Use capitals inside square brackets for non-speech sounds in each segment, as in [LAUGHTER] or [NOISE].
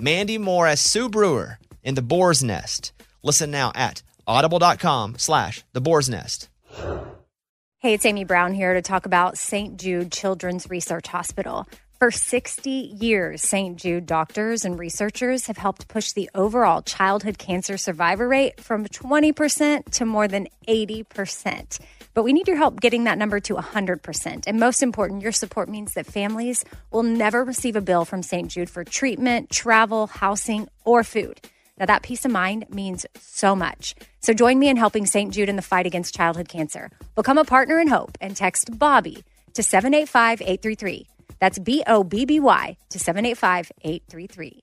Mandy Moore as Sue Brewer in The Boar's Nest. Listen now at audible.com slash The Boar's Nest. Hey, it's Amy Brown here to talk about St. Jude Children's Research Hospital. For 60 years, St. Jude doctors and researchers have helped push the overall childhood cancer survivor rate from 20% to more than 80%. But we need your help getting that number to 100%. And most important, your support means that families will never receive a bill from St. Jude for treatment, travel, housing, or food. Now, that peace of mind means so much. So join me in helping St. Jude in the fight against childhood cancer. Become a partner in hope and text Bobby to 785 833. That's B O B B Y to 785 833.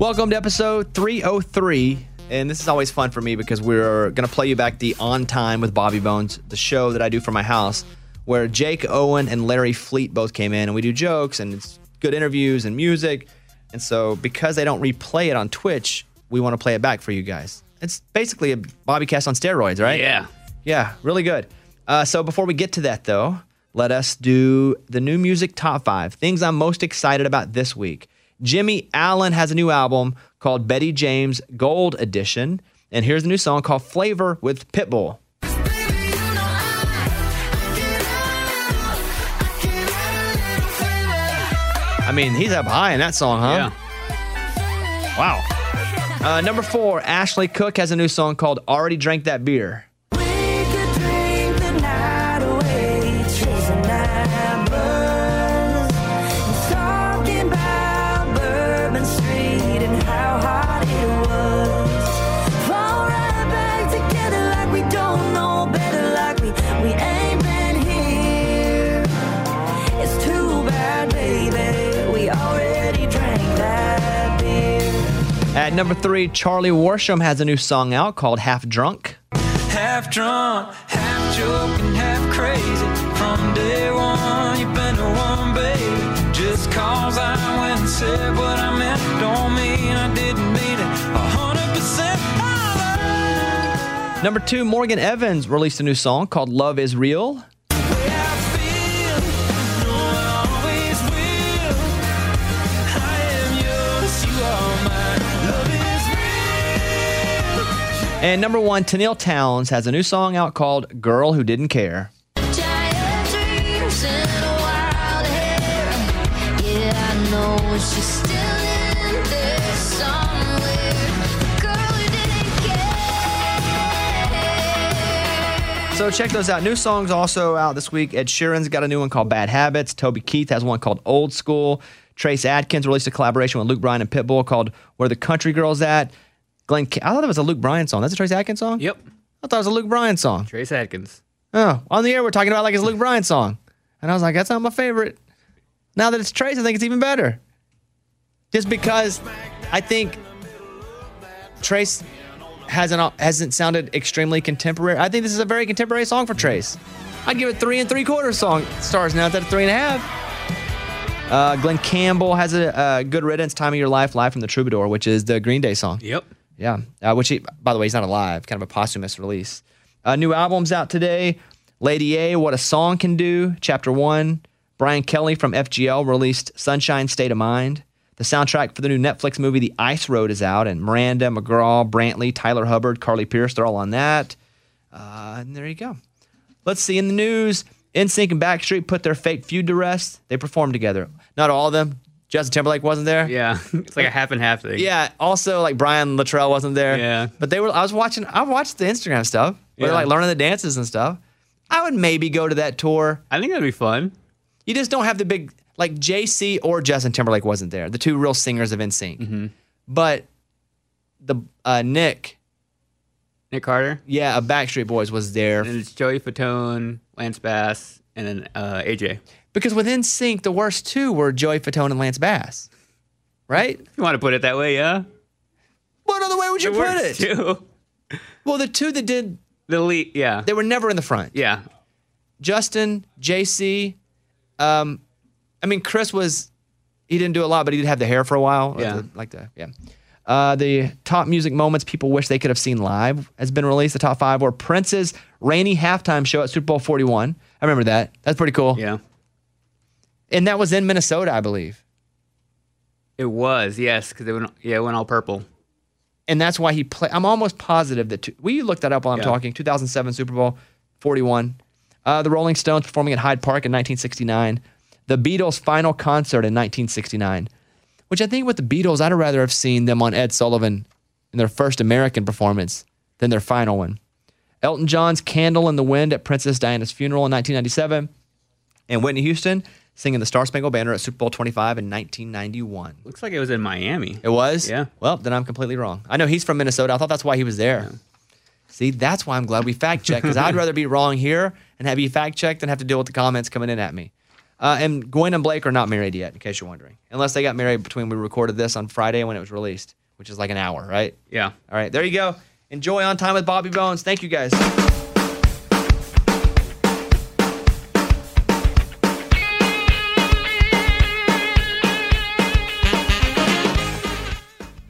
Welcome to episode 303. And this is always fun for me because we're going to play you back the On Time with Bobby Bones, the show that I do for my house, where Jake Owen and Larry Fleet both came in and we do jokes and it's good interviews and music. And so, because they don't replay it on Twitch, we want to play it back for you guys. It's basically a Bobby cast on steroids, right? Yeah. Yeah, really good. Uh, so before we get to that, though, let us do the new music top five things I'm most excited about this week. Jimmy Allen has a new album called Bettie James Gold Edition, and here's a new song called Flavor with Pitbull. I mean, he's up high in that song, huh? Yeah. Wow. Uh, number four, Ashley Cooke has a new song called Already Drank That Beer. Number three, Charlie Worsham has a new song out called Half Drunk. half drunk, half joking, half crazy. From day one, you've been the one, baby. Just cause I went and said what I meant, don't mean I didn't mean it. A hundred percent. Number two, Morgan Evans released a new song called Love is Real. And number one, Tenille Townes has a new song out called Girl Who Didn't Care. So check those out. New songs also out this week. Ed Sheeran's got a new one called Bad Habits. Toby Keith has one called Old School. Trace Adkins released a collaboration with Luke Bryan and Pitbull called Where the Country Girl's At. Glenn, I thought it was a Luke Bryan song. That's a Trace Adkins song? Yep. I thought it was a Luke Bryan song. Trace Adkins. Oh, on the air we're talking about like it's a Luke Bryan song. And I was like, that's not my favorite. Now that it's Trace, I think it's even better. Just because I think Trace hasn't hasn't sounded extremely contemporary. I think this is a very contemporary song for Trace. I'd give it three and three quarter song stars now instead of three and a half. Uh, Glen Campbell has a, a good riddance, time of your life, live from the Troubadour, which is the Green Day song. Yep. Yeah, uh, which he, by the way, he's not alive. Kind of a posthumous release. Uh, new albums out today. Lady A, What a Song Can Do, Chapter One. Brian Kelly from FGL released Sunshine State of Mind. The soundtrack for the new Netflix movie The Ice Road is out, and Miranda, McGraw, Brantley, Tyler Hubbard, Carly Pearce, they're all on that. Uh, and there you go. Let's see in the news. NSYNC and Backstreet put their fake feud to rest. They performed together. Not all of them. Justin Timberlake wasn't there. Yeah, [LAUGHS] it's like a half and half thing. Yeah. Also, like Brian Littrell wasn't there. Yeah. But they were. I was watching. I watched the Instagram stuff. Where they're like learning the dances and stuff. I would maybe go to that tour. I think that'd be fun. You just don't have the big like JC or Justin Timberlake wasn't there. The two real singers of NSYNC. But the uh, Nick, Nick Carter, yeah, a Backstreet Boys was there and it's Joey Fatone, Lance Bass, and then uh, AJ. Because within sync, the worst two were Joey Fatone and Lance Bass. Right? You want to put it that way, yeah. What other way would you The put it? Two. Well, the two that did, The lead, yeah, they were never in the front. yeah. Justin, JC, um, I mean Chris was he didn't do a lot, but he did have the hair for a while. Like Yeah. the- like the yeah. Uh, the top music moments people wish they could have seen live has been released. The top five were Prince's rainy halftime show at Super Bowl 41. I remember that. That's pretty cool. Yeah. And that was in Minnesota, I believe. It was, yes, because it went, yeah, it went all purple. And that's why he played. I'm almost positive that. Two, will you look that up while I'm Yeah. talking? 2007 Super Bowl 41. Uh, the Rolling Stones performing at Hyde Park in 1969. The Beatles' final concert in 1969. Which I think with the Beatles, I'd rather have seen them on Ed Sullivan in their first American performance than their final one. Elton John's Candle in the Wind at Princess Diana's funeral in 1997. And Whitney Houston singing the Star Spangled Banner at Super Bowl 25 in 1991. Looks like it was in Miami. It was? Yeah. Well, then I'm completely wrong. I know he's from Minnesota. I thought that's why he was there. See, that's why I'm glad we fact checked because I'd [LAUGHS] rather be wrong here and have you fact checked than have to deal with the comments coming in at me. Uh, and Gwen and Blake are not married yet, in case you're wondering. Unless they got married between we recorded this on Friday when it was released, which is like an hour, right? Yeah. All right, there you go. Enjoy on time with Bobby Bones. Thank you guys.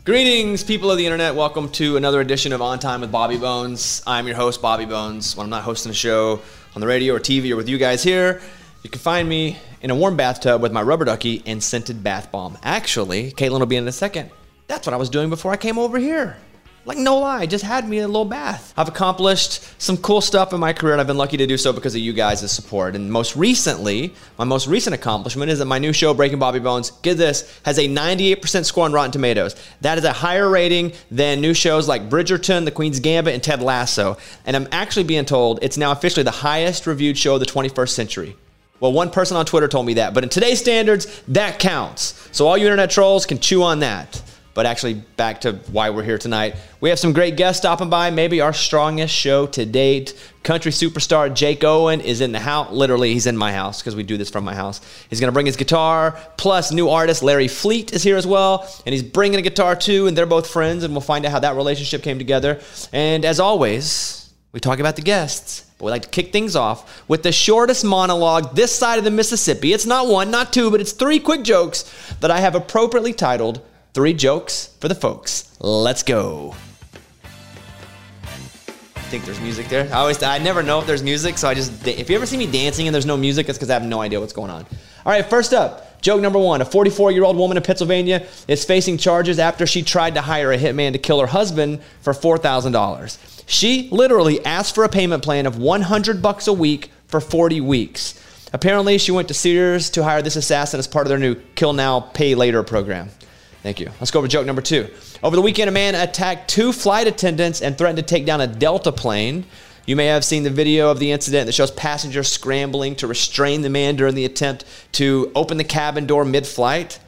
Greetings, people of the internet. Welcome to another edition of On Time with Bobby Bones. I'm your host, Bobby Bones. When I'm not hosting a show on the radio or TV or with you guys here, you can find me in a warm bathtub with my rubber ducky and scented bath bomb. Actually, Caitlin will be in a second. That's what I was doing before I came over here. Like, no lie, just had me a little bath. I've accomplished some cool stuff in my career, and I've been lucky to do so because of you guys' support. And most recently, my most recent accomplishment is that my new show, Breaking Bobby Bones, get this, has a 98% score on Rotten Tomatoes. That is a higher rating than new shows like Bridgerton, The Queen's Gambit, and Ted Lasso. And I'm actually being told it's now officially the highest reviewed show of the 21st century. Well, one person on Twitter told me that, but in today's standards, that counts. So all you internet trolls can chew on that. But actually, back to why we're here tonight. We have some great guests stopping by, maybe our strongest show to date. Country superstar Jake Owen is in the house. Literally, he's in my house because we do this from my house. He's going to bring his guitar. Plus, new artist Larry Fleet is here as well. And he's bringing a guitar too, and they're both friends, and we'll find out how that relationship came together. And as always, we talk about the guests, but we like to kick things off with the shortest monologue this side of the Mississippi. It's not one, not two, but it's three quick jokes that I have appropriately titled Three Jokes for the Folks. Let's go. I think there's music there. I always, I never know if there's music, so I just, if you ever see me dancing and there's no music, it's because I have no idea what's going on. All right, first up, joke number one. A 44 year old woman in Pennsylvania is facing charges after she tried to hire a hitman to kill her husband for $4,000. She literally asked for a payment plan of 100 bucks a week for 40 weeks. Apparently, she went to Sears to hire this assassin as part of their new Kill Now, Pay Later program. Thank you. Let's go over joke number two. Over the weekend, a man attacked two flight attendants and threatened to take down a Delta plane. You may have seen the video of the incident that shows passengers scrambling to restrain the man during the attempt to open the cabin door mid flight.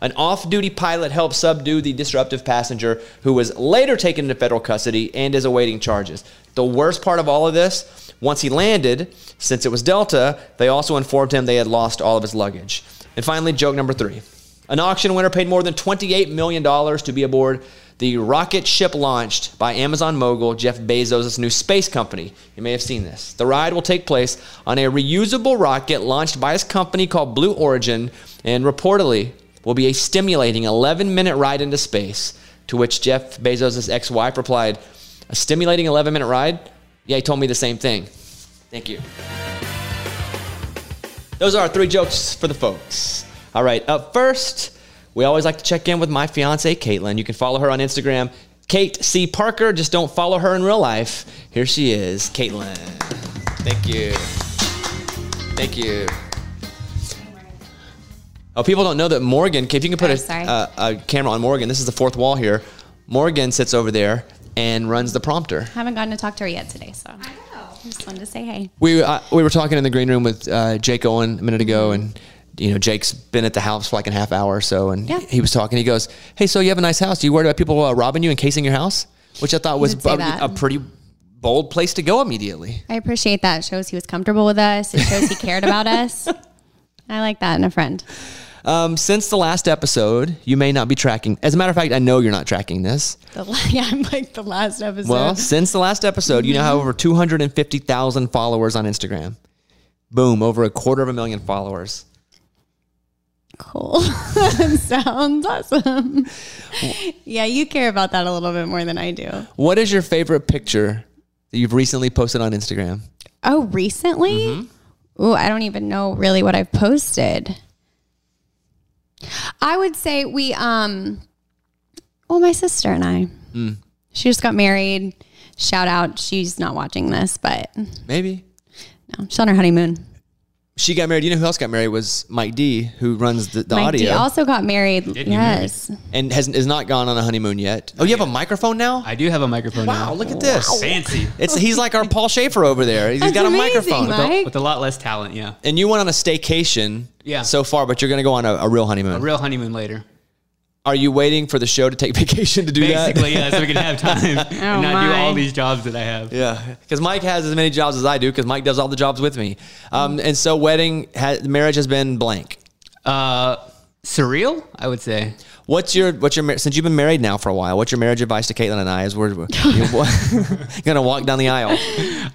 An off duty pilot helped subdue the disruptive passenger who was later taken into federal custody and is awaiting charges. The worst part of all of this, once he landed, since it was Delta, they also informed him they had lost all of his luggage. And finally, joke number three. An auction winner paid more than $28 million to be aboard the rocket ship launched by Amazon mogul Jeff Bezos' new space company. You may have seen this. The ride will take place on a reusable rocket launched by his company called Blue Origin and reportedly will be a stimulating 11 minute ride into space. To which Jeff Bezos' ex wife replied, A stimulating 11 minute ride? Yeah, he told me the same thing. Thank you. Those are our three jokes for the folks. All right, up first, we always like to check in with my fiance, Caitlin. You can follow her on Instagram, Kate C. Parker. Just don't follow her in real life. Here she is, Caitlin. Thank you. Thank you. Oh, people don't know that Morgan. If you can put Oh, a, sorry. a, a camera on Morgan, this is the fourth wall here. Morgan sits over there and runs the prompter. I Haven't gotten to talk to her yet today, so I just wanted to say hey. We uh, we were talking in the green room with uh, Jake Owen a minute ago, and you know Jake's been at the house for like a half hour or so, and Yeah. he was talking. He goes, "Hey, so you have a nice house? Do you worried about people uh, robbing you and casing your house?" Which I thought was a, pretty bold place to go immediately. I appreciate that. It shows he was comfortable with us. It shows he [LAUGHS] cared about us. I like that in a friend. Um, since the last episode, you may not be tracking. As a matter of fact, I know you're not tracking this. La- [LAUGHS] yeah, I'm like the last episode. Well, since the last episode, you now have over 250,000 followers on Instagram. Boom, over a quarter of a million followers. Cool. [LAUGHS] Sounds awesome. yeah, you care about that a little bit more than I do. What is your favorite picture that you've recently posted on Instagram? Oh, recently? Mm-hmm. Ooh, I don't even know really what I've posted. I would say we um well, my sister and I. Mm. She just got married. Shout out. She's not watching this, but Maybe. no, she's on her honeymoon. She got married. You know who else got married was Mike D, who runs the, the Mike audio D also got married. he married? yes. and has is not gone on a honeymoon yet. Oh, you have a microphone now? I do have a microphone wow, now. look at this. Fancy. It's he's like our Paul Shaffer over there. He's That's got a amazing, microphone. Mike. With a, with a lot less talent, yeah. And you went on a staycation Yeah. so far, but you're going to go on a, a real honeymoon. A real honeymoon later. Are you waiting for the show to take [LAUGHS] vacation to do that? Basically, yeah, so we can have time [LAUGHS] and not do all these jobs that I have. Yeah, because Mike has as many jobs as I do. Because Mike does all the jobs with me, um, and so wedding, ha- marriage has been blank. Uh, surreal, I would say. What's your what's your since you've been married now for a while? What's your marriage advice to Caitlin and I as we're, we're [LAUGHS] gonna walk down the aisle?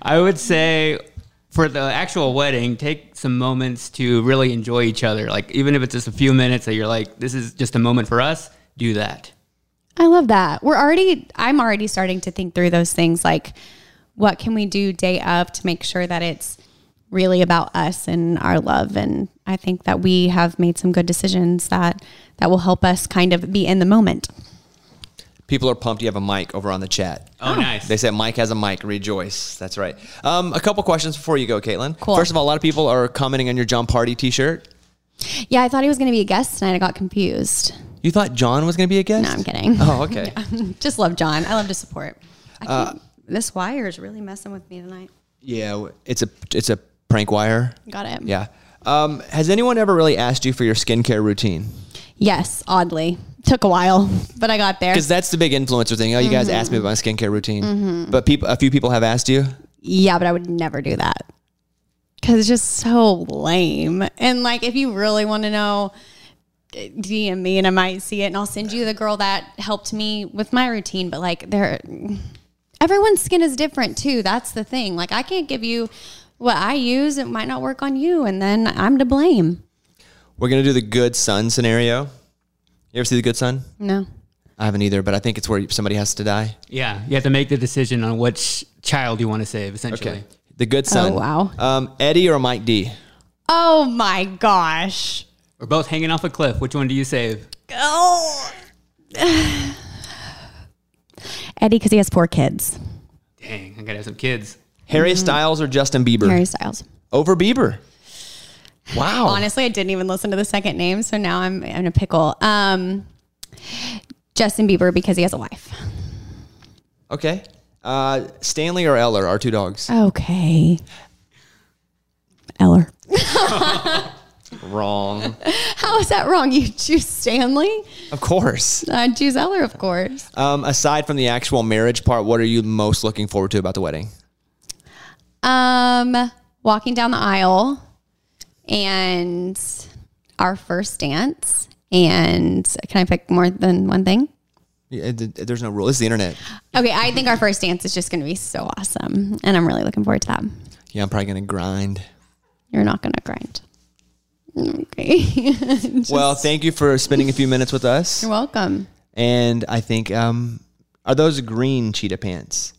I would say for the actual wedding, take some moments to really enjoy each other. Like even if it's just a few minutes that you're like, this is just a moment for us, do that. I love that. We're already I'm already starting to think through those things like what can we do day of to make sure that it's really about us and our love and I think that we have made some good decisions that that will help us kind of be in the moment. People are pumped. You have a mic over on the chat. Oh, nice. They said Mike has a mic. Rejoice. That's right. Um, a couple questions before you go, Caitlin. Cool. First of all, a lot of people are commenting on your Jon Pardi T-shirt. Yeah, I thought he was going to be a guest tonight. I got confused. You thought Jon was going to be a guest? No, I'm kidding. Oh, okay. [LAUGHS] [LAUGHS] Just love Jon. I love to support. I Uh, this wire is really messing with me tonight. Yeah, it's a it's a prank wire. Got it. Yeah. Um, has anyone ever really asked you for your skincare routine? Yes, oddly. Took a while, but I got there. Because that's the big influencer thing. Oh, you guys asked me about my skincare routine, but people, a few people have asked you. Yeah, but I would never do that because it's just so lame. And like, if you really want to know, DM me and I might see it, and I'll send you the girl that helped me with my routine. But like, there, everyone's skin is different too. That's the thing. Like, I can't give you what I use. It might not work on you, and then I'm to blame. We're gonna do the good son scenario. You ever see the good son? No. I haven't either, but I think it's where somebody has to die. Yeah, you have to make the decision on which child you want to save, essentially. Okay. The good son. Oh, wow. Um, Eddie or Mike D? Oh my gosh. We're both hanging off a cliff. Which one do you save? Oh. Eddie, because he has four kids. Dang, I gotta have some kids. Harry Styles or Justin Bieber? Harry Styles. Over Bieber. Wow. Honestly, I didn't even listen to the second name, so now I'm in a pickle. Um, Justin Bieber because he has a wife. Okay. Uh, Stanley or Eller, our two dogs. Okay. Eller. [LAUGHS] Wrong. How is that wrong? You choose Stanley? of course. I choose Eller, of course. Um, aside from the actual marriage part, what are you most looking forward to about the wedding? Um, walking down the aisle and our first dance. And can I pick more than one thing? Yeah, th- th- There's no rule. It's the internet. Okay, I think our first dance is just going to be so awesome. And I'm really looking forward to that. Yeah, I'm probably gonna grind. You're not going to grind. Okay. [LAUGHS] well, thank you for spending a few minutes with us. You're welcome. And I think, um, are those green cheetah pants?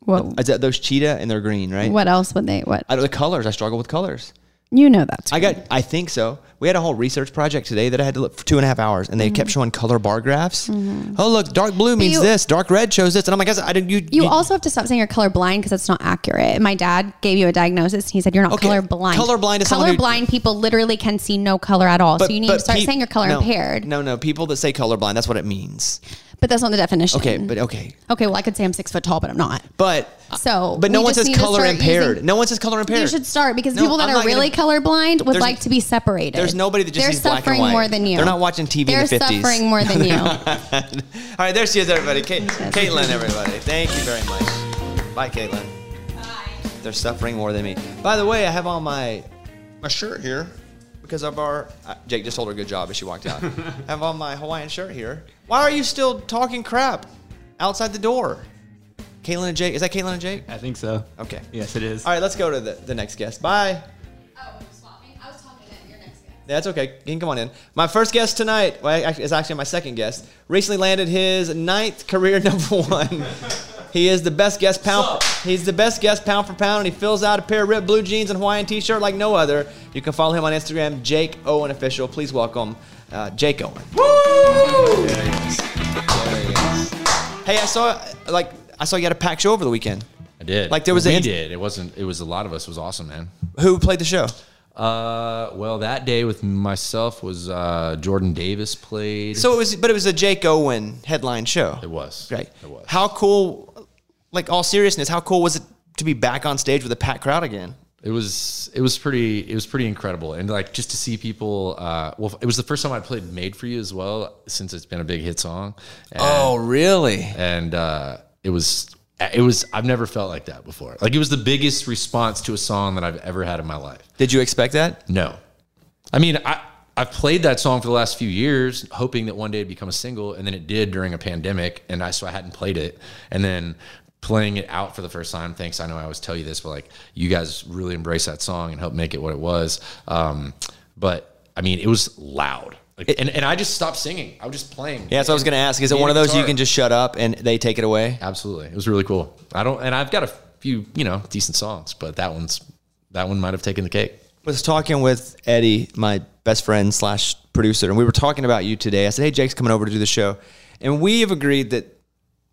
What, Is that those cheetah and they're green, right? what else would they, what? I the colors. I struggle with colors. You know that's I got. I think so. We had a whole research project today that I had to look for two and a half hours, and they kept mm-hmm. showing color bar graphs. Mm-hmm. Oh, look, dark blue means you- this, dark red shows this, and I'm like, I didn't. You, You also have to stop saying you're colorblind because it's not accurate. My dad gave you a diagnosis. And he said you're not Okay, colorblind. colorblind is someone who- colorblind people literally can see no color at all. so you need to start pe- saying you're color no, impaired. No, no, people that say colorblind, that's what it means. But that's not the definition. Okay, but okay, okay. Well, I could say I'm six foot tall, but I'm not. but So, but no we one just says need to color start impaired. using- no one says color impaired. You should start because No, people that I'm are really gonna- colorblind would There's- like to be separated. There's nobody that just They're sees black and suffering white. more than you. They're not watching TV They're in the 50s. suffering more than you. [LAUGHS] All right, there she is, everybody. Kate, Caitlin, everybody. Thank you very much. Bye, Caitlin. Bye. They're suffering more than me. By the way, I have on my my shirt here because of our. Uh, Jake just told her a good job as she walked out. I [LAUGHS] have on my Hawaiian shirt here. Why are you still talking crap outside the door? Caitlin and Jake. Is that Caitlin and Jake? I think so. Okay. Yes, it is. All right, let's go to the, the next guest. Bye. Oh, I was talking to your next guest. That's okay. You can come on in. My first guest tonight well, act- is actually my second guest. Recently landed his ninth career [LAUGHS] number one. He is the best guest pound. He's the best guest pound for pound, and he fills out a pair of ripped blue jeans and Hawaiian t-shirt like no other. You can follow him on Instagram, Jake Owen Official. Please welcome uh, Jake Owen. Woo! There he is. There he is. Hey, I saw like I saw you had a packed show over the weekend. I did. Like, there was we a- did. It wasn't. It was a lot of us. It was awesome, man. Who played the show? Uh, well, that day with myself was uh, Jordan Davis played. So it was, but it was a Jake Owen headline show. it was. Right. It was. How cool, like all seriousness, how cool was it to be back on stage with a packed crowd again? It was. It was pretty. It was pretty incredible, and like just to see people. Uh, well, it was the first time I played "Made for You" as well, since it's been a big hit song. And, Oh, really? and uh, it was. It was. I've never felt like that before. Like it was the biggest response to a song that I've ever had in my life. Did you expect that? No. I mean, I I've played that song for the last few years, hoping that one day it'd become a single, and then it did during a pandemic, and I so I hadn't played it, and then playing it out for the first time. Thanks, I know I always tell you this, but like you guys really embrace that song and help make it what it was. Um, but I mean, it was loud, like, and and I just stopped singing. I was just playing. Yeah, so I was going to ask. Is it one of those you can just shut up and they take it away? absolutely? It was really cool. I don't, and I've got a few, you know, decent songs, but that one's that one might have taken the cake. was talking with Eddie, my best friend slash producer, and we were talking about you today. I said, "Hey, Jake's coming over to do the show," and we have agreed that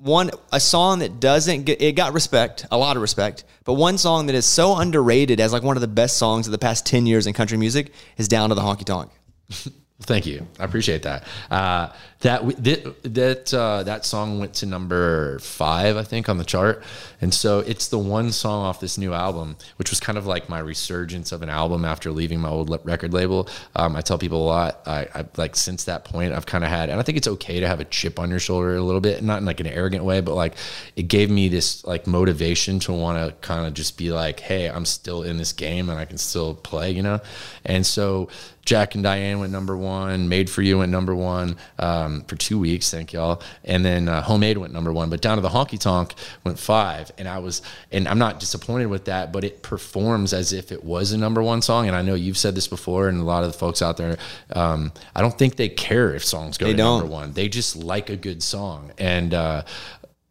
one a song that doesn't get it got respect, a lot of respect, but one song that is so underrated as like one of the best songs of the past ten years in country music is "Down to the Honky Tonk." [LAUGHS] Thank you. I appreciate that. Uh, that that that uh, that song went to number five, I think, on the chart, and so it's the one song off this new album, which was kind of like my resurgence of an album after leaving my old record label. Um, I tell people a lot. I, I like since that point, I've kind of had, and I think it's okay to have a chip on your shoulder a little bit, not in like an arrogant way, but like it gave me this like motivation to want to kind of just be like, hey, I'm still in this game and I can still play, you know, and so. Jack and Diane went number one. Made for You went number one um, for two weeks. Thank y'all. And then uh, Homemade went number one. But Down to the Honky Tonk went five. And I was, and I'm not disappointed with that, but it performs as if it was a number one song. And I know you've said this before, and a lot of the folks out there, um, I don't think they care if songs go They to don't. number one. They just like a good song. And, uh,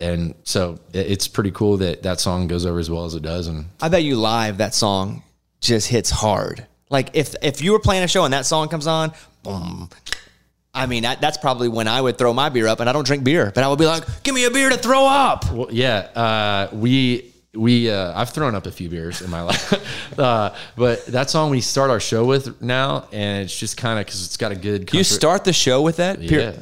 and so it's pretty cool that that song goes over as well as it does. And I bet you live that song just hits hard. Like if if you were playing a show and that song comes on, boom. I mean, that, that's probably when I would throw my beer up, and I don't drink beer, but I would be like, "Give me a beer to throw up." Well, yeah, uh, we we uh, I've thrown up a few beers in my [LAUGHS] life, uh, but that song we start our show with now, and it's just kind of because it's got a good. You start the show with that. yeah.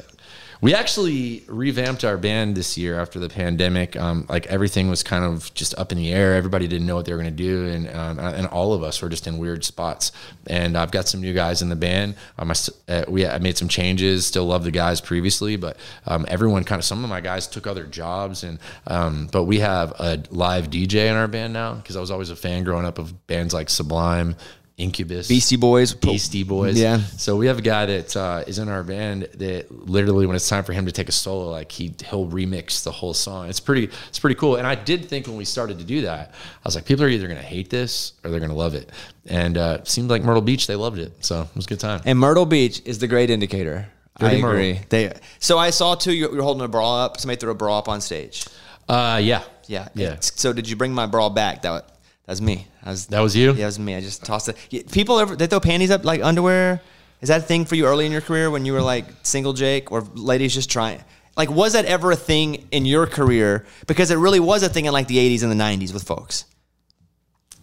We actually revamped our band this year after the pandemic. Um, like everything was kind of just up in the air. Everybody didn't know what they were going to do, and um, and all of us were just in weird spots. And I've got some new guys in the band. Um, I, uh, we I made some changes. Still love the guys previously, but um, everyone kind of some of my guys took other jobs, and um, but we have a live DJ in our band now because I was always a fan growing up of bands like Sublime. Incubus, Beastie Boys. Beastie Boys. Yeah. So we have a guy that uh, is in our band that literally, when it's time for him to take a solo, like he he'll remix the whole song. It's pretty it's pretty cool. And I did think when we started to do that, I was like, people are either going to hate this or they're going to love it. And uh, it seemed like Myrtle Beach, they loved it. So it was a good time. And Myrtle Beach is the great indicator. I Dirty Myrtle. agree. They. So I saw too. You're, you're holding a bra up. Somebody threw a bra up on stage. Uh, yeah, Yeah. yeah. So did you bring my bra back? That that That's me. Was, That was you? Yeah, that was me. I just tossed it. People ever they throw panties up like underwear? Is that a thing for you early in your career when you were like single Jake or ladies just trying? Like, was that ever a thing in your career? Because it really was a thing in like the 80s and the 90s with folks.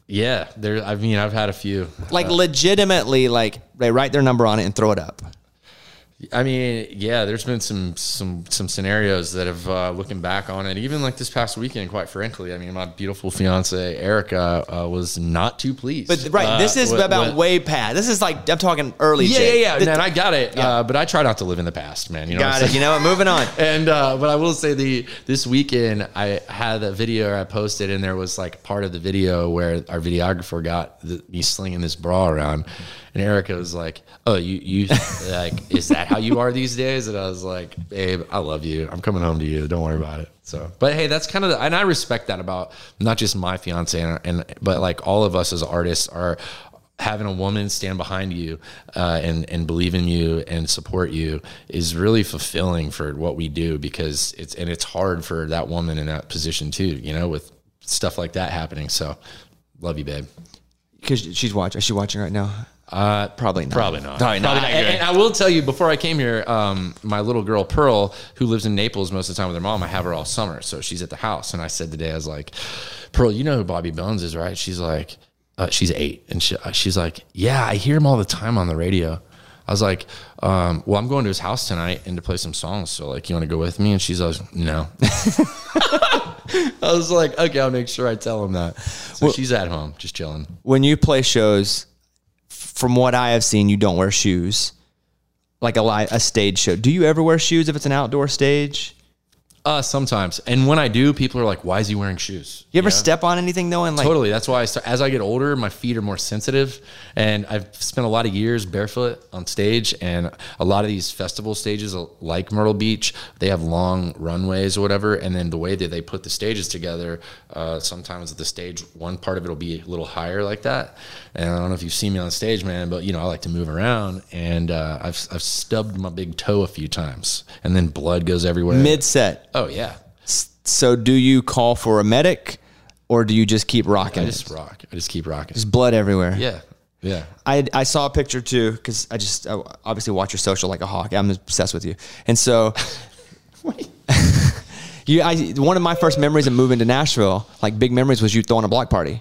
Yeah, there. I mean, I've had a few. Like, uh, legitimately, like they write their number on it and throw it up. I mean, yeah, there's been some some some scenarios that have uh, looking back on it. Even like this past weekend, quite frankly, I mean, my beautiful fiance Erica uh, was not too pleased. But right, uh, this is with- about with- way past. This is like I'm talking early. Yeah, Jake. yeah, yeah. This- Man, I got it. Yeah. Uh, but I try not to live in the past, man. You know, what I'm got it. You know what? Moving on. [LAUGHS] And uh, but I will say the this weekend I had a video I posted and there was like part of the video where our videographer got the, me slinging this bra around, and Erica was like, "Oh, you you like is that how you are these days?" And I was like, "Babe, I love you. I'm coming home to you. Don't worry about it." So, but hey, that's kind of the, and I respect that about not just my fiance and, and but like all of us as artists are having a woman stand behind you uh, and and believe in you and support you is really fulfilling for what we do because it's and it's hard for that woman in that position too you know with stuff like that happening so love you babe Because she's watching. Is she watching right now? Uh Probably not. Probably not. Probably not. And, and I will tell you, before I came here, um, my little girl Pearl, who lives in Naples most of the time with her mom, I have her all summer, so she's at the house. And I said today, I was like, Pearl, you know who Bobby Bones is, right? She's like, uh, she's eight, and she, uh, she's like, yeah, I hear him all the time on the radio. I was like, um, well, I'm going to his house tonight and to play some songs. So, like, you want to go with me? And she's like, no. [LAUGHS] I was like, okay, I'll make sure I tell him that. So she's at home, just chilling. when you play shows, f- from what I have seen, you don't wear shoes. Like a live, a stage show. Do you ever wear shoes if it's an outdoor stage? Uh, sometimes. And when I do, people are like, why is he wearing shoes? You ever know? step on anything though? And like, Totally. That's why I start, as I get older, my feet are more sensitive, and I've spent a lot of years barefoot on stage. And a lot of these festival stages, like Myrtle Beach, they have long runways or whatever. And then the way that they put the stages together, uh, sometimes the stage one part of it will be a little higher like that. And I don't know if you've seen me on stage, man, but you know I like to move around, and uh, I've I've stubbed my big toe a few times, and then blood goes everywhere. mid set. Oh yeah. So do you call for a medic, or do you just keep rocking? I just rock. I just keep rocking. There's blood everywhere. Yeah. Yeah. I, I saw a picture too because I just I obviously watch your social like a hawk. I'm obsessed with you, and so [LAUGHS] [LAUGHS] you. I one of my first memories of moving to Nashville, like big memories, was you throwing a block party.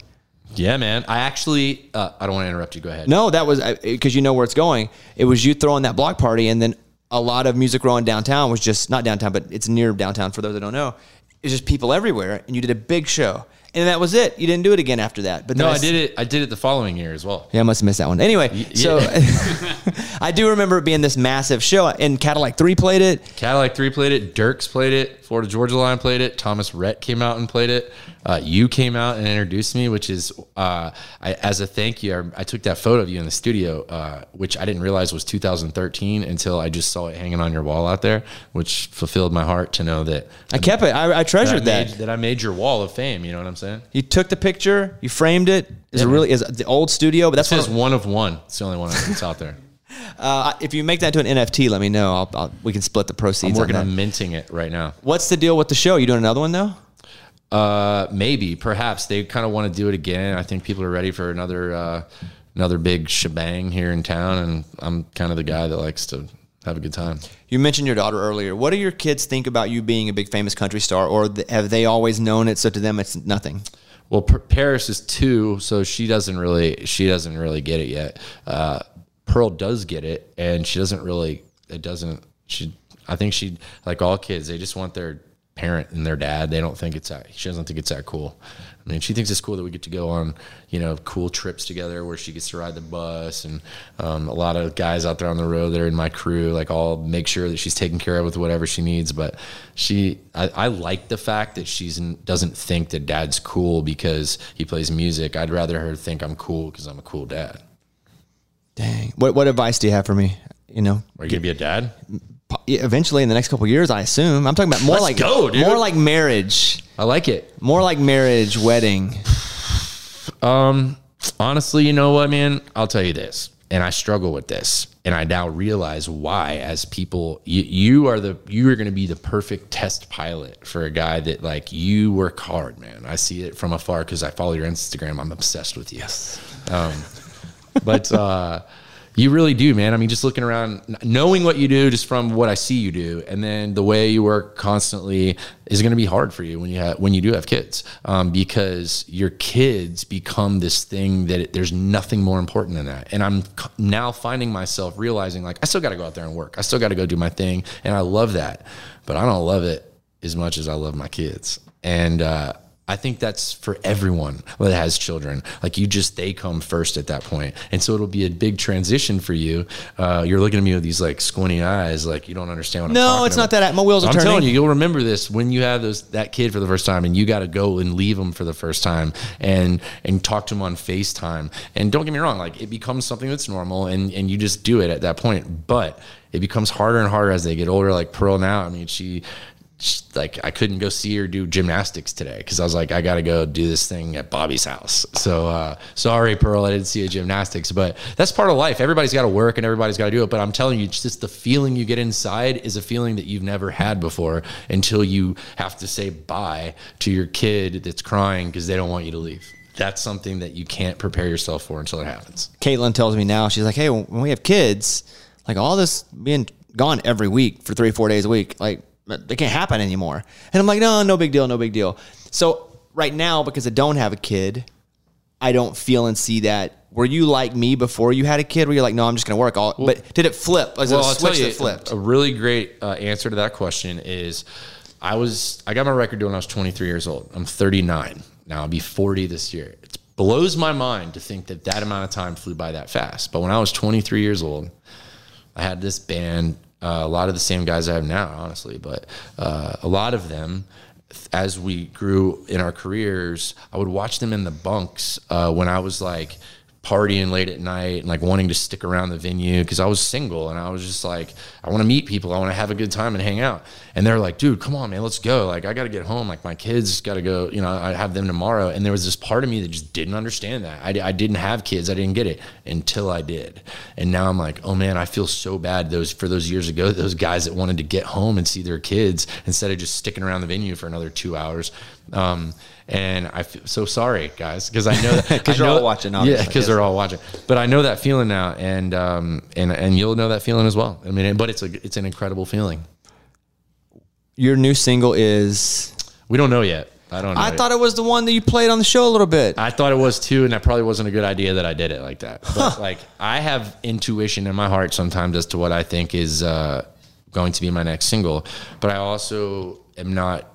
Yeah, man. I actually, uh, I don't want to interrupt you. Go ahead. No, that was because you know where it's going. It was you throwing that block party, and then a lot of music row in downtown was just not downtown, but it's near downtown. For those that don't know, it's just people everywhere, and you did a big show, and that was it. You didn't do it again after that. But No, I, I did it. I did it the following year as well. Yeah, I must have missed that one. Anyway, so [LAUGHS] I do remember it being this massive show, and Cadillac Three played it. Cadillac Three played it. Dierks played it. Florida Georgia Line played it. Thomas Rhett came out and played it. Uh, you came out and introduced me, which is uh, I, as a thank you. I, I took that photo of you in the studio, uh, which I didn't realize was 2013 until I just saw it hanging on your wall out there, which fulfilled my heart to know that I kept it. I, I that I, treasured made, that. that I made your wall of fame. You know what I'm saying? You took the picture, you framed it. It's a Yeah, really is the old studio, but that's It says one of one. It's the only one that's out there. [LAUGHS] uh, if you make that into an NFT, let me know. I'll, I'll, we can split the I'm proceeds. working on on minting it right now. What's the deal with the show? You doing another one though? Uh, maybe, perhaps they kind of want to do it again. I think people are ready for another uh, another big shebang here in town, and I'm kind of the guy that likes to have a good time. You mentioned your daughter earlier. What do your kids think about you being a big famous country star, or th- have they always known it? So to them, it's nothing. Well, P- Paris is two, so she doesn't really she doesn't really get it yet. Uh, Pearl does get it, and she doesn't really. It doesn't. She. I think she like all kids. They just want their parent and their dad. They don't think it's that. She doesn't think it's that cool. I mean, she thinks it's cool that we get to go on, you know, cool trips together where she gets to ride the bus, and um, a lot of guys out there on the road that are in my crew, like all make sure that she's taken care of with whatever she needs. But she, I, I like the fact that she's doesn't think that dad's cool because he plays music. I'd rather her think I'm cool because I'm a cool dad. Dang. What what advice do you have for me? You know, Are you gonna be a dad? Eventually in the next couple years, I assume. I'm talking about more Let's like go, more like marriage, I like it. more like marriage, wedding. Um, honestly, you know what, man? I'll tell you this, and I struggle with this. and I now realize why. As people, you, you are the you are going to be the perfect test pilot for a guy that like you work hard, man. I see it from afar because I follow your Instagram. I'm obsessed with you. Yes. Um, but uh, you really do, man. I mean, just looking around, knowing what you do, just from what I see you do, and then the way you work constantly is going to be hard for you when you have when you do have kids, um, because your kids become this thing that it, there's nothing more important than that. And I'm now finding myself realizing like I still got to go out there and work. I still got to go do my thing, and I love that, but I don't love it as much as I love my kids. And uh, I think that's for everyone that has children. Like you just, they come first at that point. And so it'll be a big transition for you. Uh, you're looking at me with these like squinty eyes, like you don't understand what I'm No, it's not that. My wheels are I'm turning. telling you, you'll remember this when you have those that kid for the first time, and you got to go and leave them for the first time, and and talk to them on Facetime. And don't get me wrong, like it becomes something that's normal, and and you just do it at that point. But it becomes harder and harder as they get older. Like Pearl now, I mean, she. Like I couldn't go see her do gymnastics today because I was like I got to go do this thing at Bobby's house. So uh, sorry, Pearl, I didn't see at gymnastics, but that's part of life. Everybody's got to work and everybody's got to do it. But I'm telling you, just the feeling you get inside is a feeling that you've never had before until you have to say bye to your kid that's crying because they don't want you to leave. That's something that you can't prepare yourself for until it happens. Caitlin tells me now, she's like, hey, when we have kids, like all this being gone every week for three, four days a week, like it can't happen anymore. And I'm like, no, no big deal, no big deal. So right now, because I don't have a kid, I don't feel and see that. Were you like me before you had a kid? Where you're like, no, I'm just going to work all. but did it flip? Was it a I'll switch that flipped? A really great uh, answer to that question is I was I got my record deal when I was 23 years old. I'm 39 now. I'll be 40 this year. It blows my mind to think that that amount of time flew by that fast. But when I was 23 years old, I had this band. Uh, a lot of the same guys I have now, honestly, but uh, a lot of them. As we grew in our careers, I would watch them in the bunks uh, when I was like partying late at night and like wanting to stick around the venue because I was single and I was just like, I want to meet people, I want to have a good time and hang out. And they're like, dude, come on, man, let's go. Like, I got to get home. Like, my kids got to go. You know, I have them tomorrow. And there was this part of me that just didn't understand that. I, I didn't have kids. I didn't get it until I did. And now I'm like, oh man, I feel so bad those for those years ago, those guys that wanted to get home and see their kids instead of just sticking around the venue for another two hours. Um, and I feel so sorry, guys, because I know that [LAUGHS] 'Cause I you're all watching, Obviously, [LAUGHS] Yeah, obviously, because yes. they're all watching. But I know that feeling now, and um, and and you'll know that feeling as well. I mean, but it's a it's an incredible feeling. Your new single is. We don't know yet. I don't. know I yet. thought it was the one that you played on the show a little bit. I thought it was too, and that probably wasn't a good idea that I did it like that. But like, I have intuition in my heart sometimes as to what I think is uh, going to be my next single, but I also am not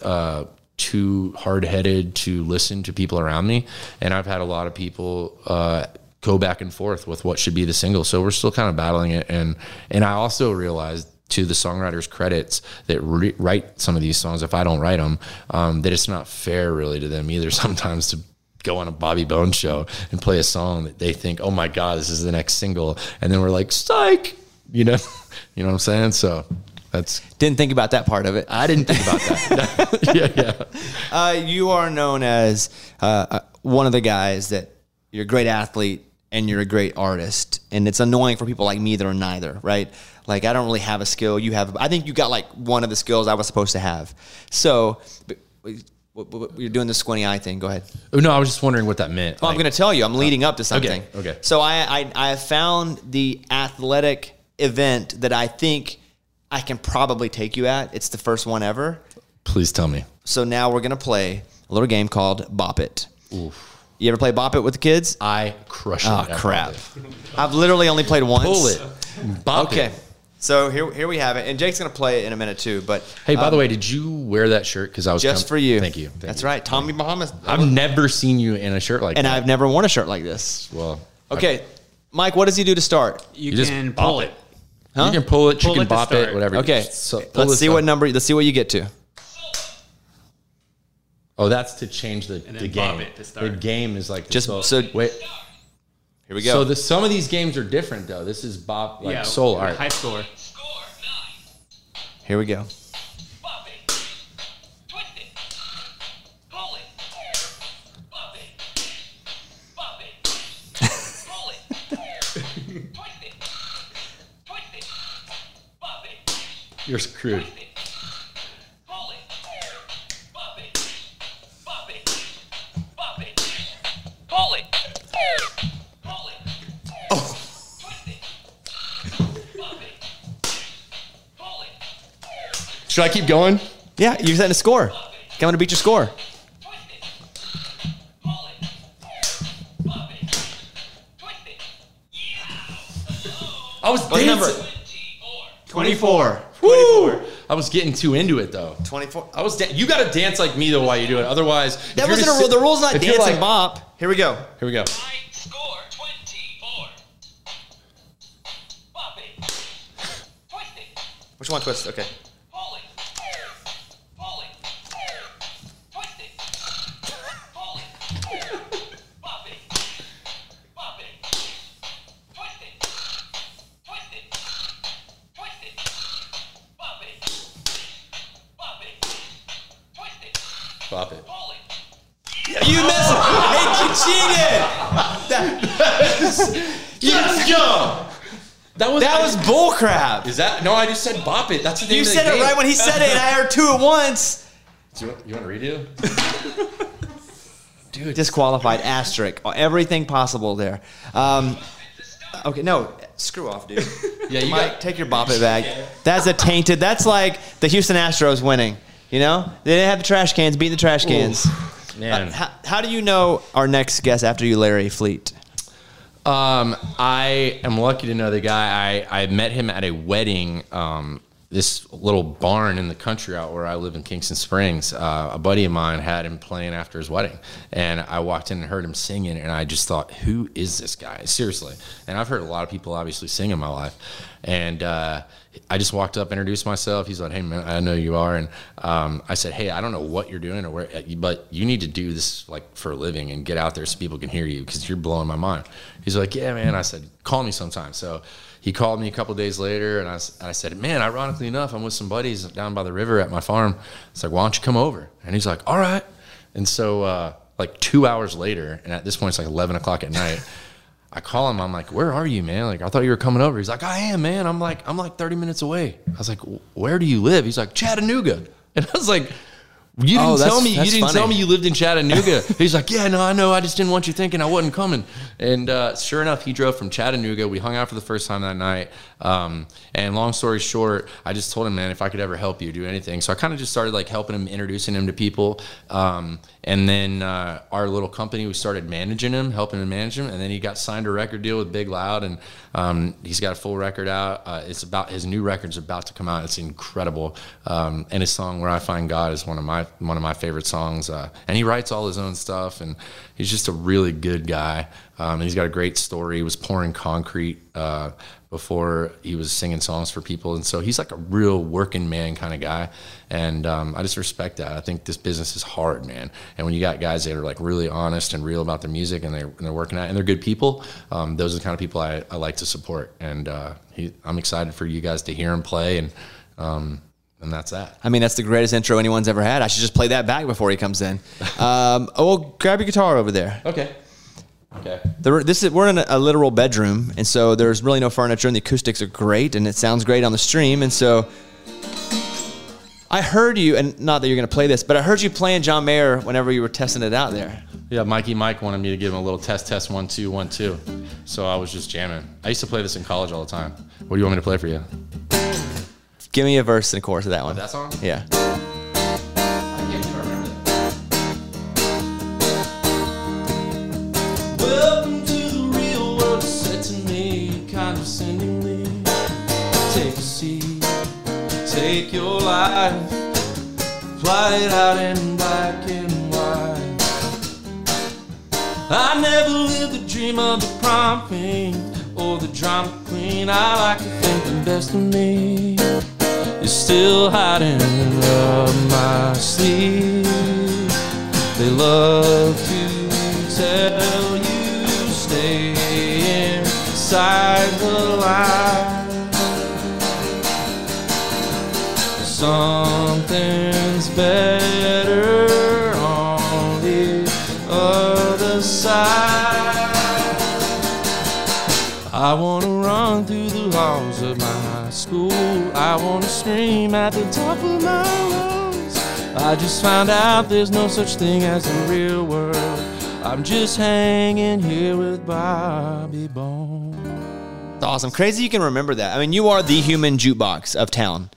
uh, too hard headed to listen to people around me, and I've had a lot of people. Uh, go back and forth with what should be the single. So we're still kind of battling it. And and i also realized to the songwriters credits that re- write some of these songs if i don't write them um, that it's not fair really to them either [LAUGHS] sometimes to go on a bobby bones show and play a song that they think oh my god this is the next single. And then we're like psych! You know? [LAUGHS] You know what i'm saying? So that's Didn't think about that part of it. i didn't think about that [LAUGHS] yeah yeah [LAUGHS] Uh, you are known as uh, uh, one of the guys that you're a great athlete and you're a great artist, and it's annoying for people like me that are neither, right? Like I don't really have a skill. You have. I think you got like one of the skills I was supposed to have. So. But, you're doing the squinty eye thing. Go ahead. oh, no i was just wondering what that meant Well, I'm going to tell you. I'm leading up to something. okay. okay. So I, I I found the athletic event that I think I can probably take you at. It's the first one ever. please tell me So now we're gonna play a little game called Bop It. Oof. You ever play Bop It with the kids? i crush it Oh at crap! I've literally only played once. pull it Bop Okay. it. So here, here we have it, and Jake's gonna play it in a minute too. But Hey, by um, the way, did you wear that shirt? Because I was just com- for you. Thank you. Thank That's you. right, Tommy Bahamas. I've never seen you in a shirt like and that. And I've never worn a shirt like this. well, Okay, Mike, what does he do to start? You, You can bop pull it. it. Huh? You can pull it, Pull you can it bop it, whatever. Okay, So, pull let's see up. what number. Let's see what you get to. Oh, that's to change the, the game. it to start. The game is like Just- so- wait. Here we go. So the, some of these games are different though. This is bop like yeah, soul art. High score. here we go. It. Pull it. Should I keep going? Yeah, you're setting a score. Coming to beat your score. Twist it. Pull it. Bop it. Twist it. I was What's the number? dancing. 24. 24. Woo! I was getting too into it though. 24. I was. Da- you got to dance like me though while you do it. Otherwise, if That wasn't a rule. sit- The rule's not if you're dance and like- bop. Here we go. Here we go. Score 24. Bop it. Which one twist? Okay. Bop it. You missed it. Hey, you cheated. [LAUGHS] Yes, go. That was That was bullcrap. Is that no? I just said bop it. That's the name You of the said it game. right when he said it, and I heard two at once. Do you, want, you want to redo? [LAUGHS] Disqualified, asterisk, everything possible there. Um, okay, no, screw off, dude. [LAUGHS] Yeah, you Mike, got. take your bop it back. That's a tainted. That's like the Houston Astros winning. You know, they didn't have the trash cans, beating the trash cans. Man. Uh, how, how do you know our next guest after you, Larry Fleet? Um, I am lucky to know the guy. I, I met him at a wedding. Um, this little barn in the country out where I live in Kingston Springs. Uh, a buddy of mine had him playing after his wedding, and I walked in and heard him singing, and I just thought, "Who is this guy?" Seriously. And I've heard a lot of people obviously sing in my life, and uh, I just walked up, introduced myself. He's like, "Hey man, I know you are," and um, I said, "Hey, I don't know what you're doing or where, but you need to do this like for a living and get out there so people can hear you because you're blowing my mind." He's like, "Yeah, man." I said, "Call me sometime." So he called me a couple days later, and I, and I said, "Man, ironically enough, I'm with some buddies down by the river at my farm." It's like, "Why don't you come over?" And he's like, "All right." And so, uh, like two hours later, and at this point, it's like 11 o'clock at night. I call him. I'm like, "Where are you, man? Like, I thought you were coming over." He's like, "I am, man. I'm like, I'm like 30 minutes away." I was like, "Where do you live?" He's like, "Chattanooga." [LAUGHS] And I was like, "You didn't Oh, tell me. You didn't funny. tell me you lived in Chattanooga." [LAUGHS] He's like, "Yeah, no, I know. I just didn't want you thinking I wasn't coming." And uh, sure enough, he drove from Chattanooga. We hung out for the first time that night. Um, and long story short, I just told him, man, if I could ever help you, do anything. So I kind of just started like helping him, introducing him to people. Um, and then uh, our little company, we started managing him, helping him manage him. And then he got signed a record deal with Big Loud, and um, he's got a full record out. Uh, it's about his new record's about to come out. It's incredible. Um, and his song "Where I Find God" is one of my one of my favorite songs. Uh, and he writes all his own stuff, and he's just a really good guy. Um, and he's got a great story. He was pouring concrete. Before he was singing songs for people. And so he's like a real working man kind of guy. And um, I just respect that. I think this business is hard, man. And when you got guys that are like really honest and real about their music and they're, and they're working at it and they're good people, um, those are the kind of people I, I like to support. And uh, he, I'm excited for you guys to hear him play. And, um, and that's that. I mean, that's the greatest intro anyone's ever had. I should just play that back before he comes in. Um, oh, well, grab your guitar over there. Okay. Okay. The, this is we're in a, a literal bedroom, and so there's really no furniture, and the acoustics are great, and it sounds great on the stream, and so. I heard you, and not that you're going to play this, but I heard you playing John Mayer whenever you were testing it out there. Yeah, Mikey Mike wanted me to give him a little test, test, one, two, one, two. So I was just jamming. I used to play this in college all the time. What do you want me to play for you? Give me a verse and a chorus of that one. That song? Yeah. Welcome to the real world, said to me condescendingly. Take a seat, take your life, fly it out in black and white. I never lived the dream of the prom queen or the drama queen. I like to think the best of me is still hiding up my sleeve. They love to tell inside the line. Something's better on the other side. I wanna run through the halls of my high school. I wanna scream at the top of my lungs. I just found out there's no such thing as the real world. I'm just hanging here with Bobby Bone. It's awesome. Crazy you can remember that. I mean, you are the human jukebox of town.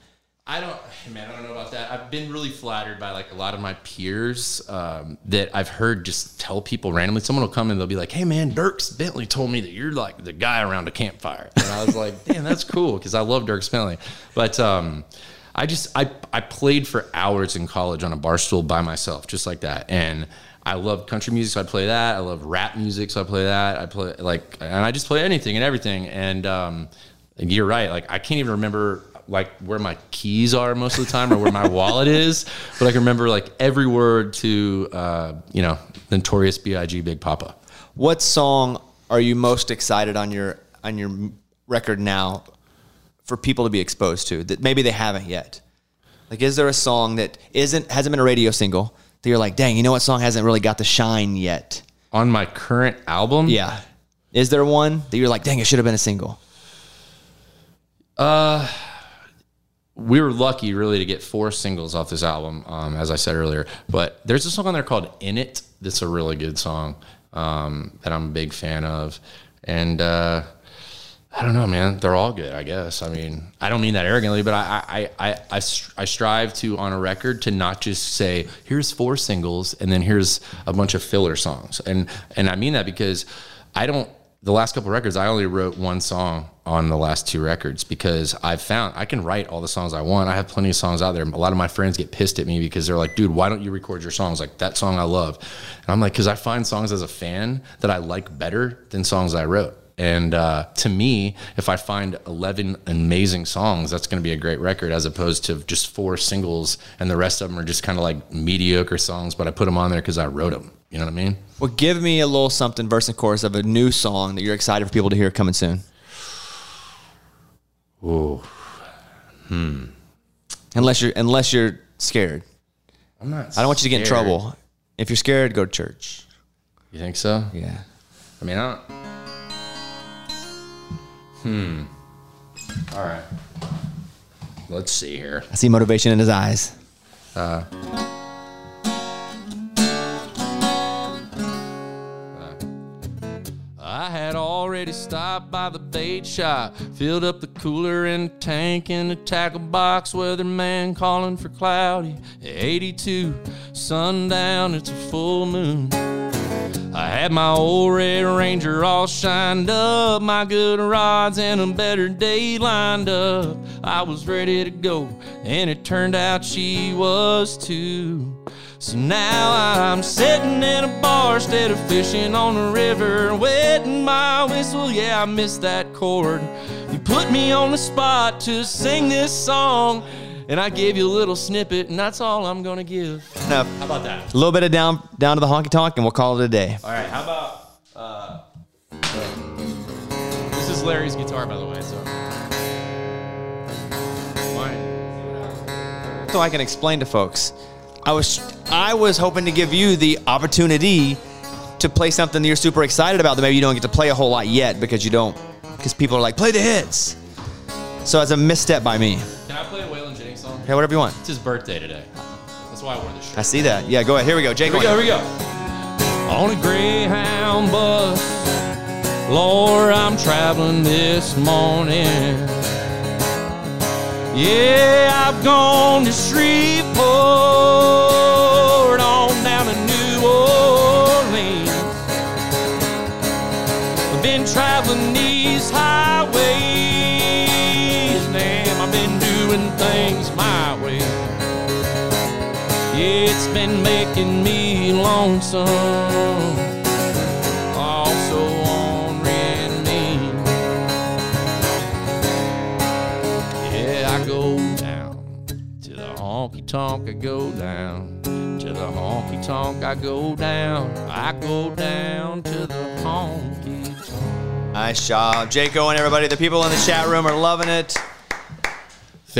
I don't, man, I don't know about that. I've been really flattered by like a lot of my peers um, that I've heard just tell people randomly. Someone will come and they'll be like, "Hey, man, Dierks Bentley told me that you're like the guy around a campfire," and I was like, [LAUGHS] "Damn, that's cool," because I love Dierks Bentley. But um, I just I I played for hours in college on a bar stool by myself, just like that, and. I love country music, so I play that. I love rap music, so I play that. I play like, and I just play anything and everything. And um, you're right. Like I can't even remember like where my keys are most of the time or where my [LAUGHS] [LAUGHS] wallet is, but I can remember like every word to uh, you know Notorious B.I.G. Big Poppa. What song are you most excited on your on your record now for people to be exposed to that maybe they haven't yet? Like, is there a song that isn't hasn't been a radio single that you're like, dang, you know what song hasn't really got the shine yet? On my current album, Yeah. Is there one that you're like, dang, it should have been a single? Uh, we were lucky really to get four singles off this album, um, as I said earlier. But there's a song on there called "In It." That's a really good song um, that I'm a big fan of, and uh, I don't know, man. They're all good, I guess. I mean, I don't mean that arrogantly, but I I, I, I, strive to on a record to not just say here's four singles and then here's a bunch of filler songs, and and I mean that because I don't. The last couple records, I only wrote one song on the last two records because I've found I can write all the songs I want. I have plenty of songs out there. A lot of my friends get pissed at me because they're like, dude, why don't you record your songs? Like that song I love. And I'm like, because I find songs as a fan that I like better than songs I wrote. And uh, to me, if I find 11 amazing songs, that's going to be a great record as opposed to just four singles and the rest of them are just kind of like mediocre songs, but I put them on there because I wrote them. You know what I mean? Well, give me a little something, verse and chorus of a new song that you're excited for people to hear coming soon. Ooh. Hmm. Unless you're unless you're scared. I'm not. I don't want you to get in scared. trouble. If you're scared, go to church. You think so? Yeah. I mean, I don't. Hmm. All right. Let's see here. I see motivation in his eyes. I had already stopped by the bait shop, filled up the cooler and tank in the tackle box. Weatherman calling for cloudy. 82, sundown, it's a full moon. I had my old Red Ranger all shined up, my good rods and a better day lined up. I was ready to go, and it turned out she was too. So now I'm sitting in a bar instead of fishing on the river, wetting my whistle. Yeah, I missed that chord. You put me on the spot to sing this song, and I gave you a little snippet, and that's all I'm gonna give. Enough. How about that? A little bit of down down to the honky tonk, and we'll call it a day. All right, how about uh, this is Larry's guitar, by the way. So, Why? So I can explain to folks. I was I was hoping to give you the opportunity to play something that you're super excited about that maybe you don't get to play a whole lot yet because you don't because people are like play the hits. So it's a misstep by me. Can I play a Waylon Jennings song? Okay, whatever you want. It's his birthday today. That's why I wore the shirt. I see that. Yeah, go ahead. Here we go. Jake. Here we go, here we go. On a Greyhound bus, Lord, I'm traveling this morning. Yeah, I've gone to Shreveport, on down to New Orleans. I've been traveling these highways, It's been making me lonesome. Also and mean. Yeah, I go down to the honky tonk. I go down to the honky tonk. I go down. I go down to the honky tonk. Nice job, Jaco and everybody. The people in the chat room are loving it.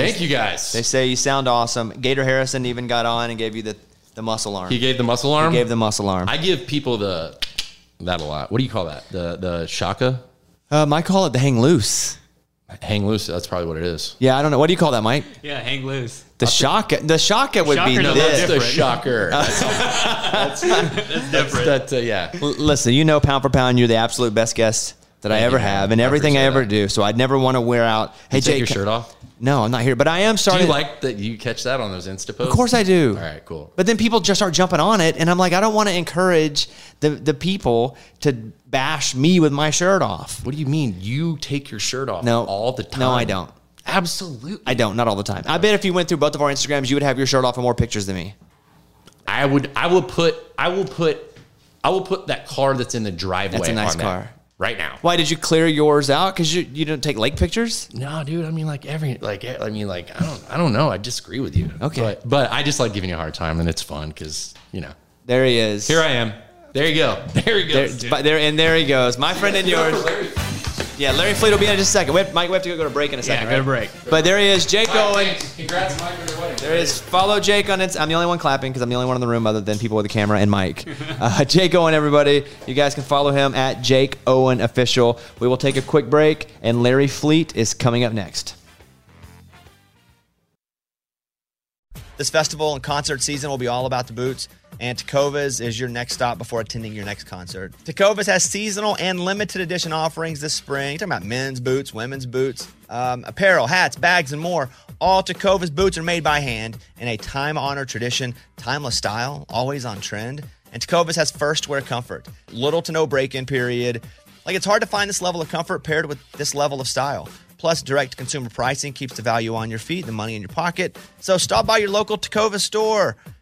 Thank you guys. They say you sound awesome. Gator Harrison even got on and gave you the, the muscle arm. he gave the muscle arm. He gave the muscle arm. I give people the that a lot. What do you call that? The the shaka. Um, I call it the hang loose. Hang loose. That's probably what it is. Yeah, I don't know. What do you call that, Mike? Yeah, hang loose. The shock. The shaka would be Shaka's a little this. That's the shocker. [LAUGHS] That's, [LAUGHS] That's different. that, uh, yeah. L- Listen, you know, pound for pound, you're the absolute best guest that I ever have, and everything I ever that. do. So I'd never want to wear out. Hey, You take Jake, your shirt off. No, I'm not here, but I am sorry. Do you like that you catch that on those Insta posts? Of course I do. All right, cool. But then people just start jumping on it, and I'm like, I don't want to encourage the the people to bash me with my shirt off. What do you mean? You take your shirt off No, all the time? No, I don't. Absolutely. I don't. Not all the time. I bet if you went through both of our Instagrams, you would have your shirt off and more pictures than me. I would. I will put. I will put. I will put that car that's in the driveway. That's a nice on that car. Right now. Why did you clear yours out? Because you you didn't take lake pictures. No, dude. I mean, like every, like, I mean, like, I don't, I don't know. I disagree with you. Okay. but, but I just like giving you a hard time, and it's fun because you know. There he is. Here I am. There you go. [LAUGHS] There you go. There, but there and there he goes. My friend and [LAUGHS] yours. Yeah, Larry Fleet will be in in just a second. We have, Mike, we have to go to break in a second. Yeah, second. go to break. But there he is, Jake Owen. Congrats, Mike, on your wedding. There is. Follow Jake on it. I'm the only one clapping because I'm the only one in the room other than people with the camera and Mike. [LAUGHS] Uh, Jake Owen, everybody. You guys can follow him at Jake Owen Official. We will take a quick break, and Larry Fleet is coming up next. This festival and concert season will be all about the boots, and Tecovas is your next stop before attending your next concert. Tecovas has seasonal and limited edition offerings this spring. Talking about men's boots, women's boots, um, apparel, hats, bags, and more. All Tecovas boots are made by hand in a time honored tradition, timeless style, always on trend. And Tecovas has first wear comfort, little to no break in period. Like it's hard to find this level of comfort paired with this level of style. Plus, direct consumer pricing keeps the value on your feet, the money in your pocket. So stop by your local Tecovas store,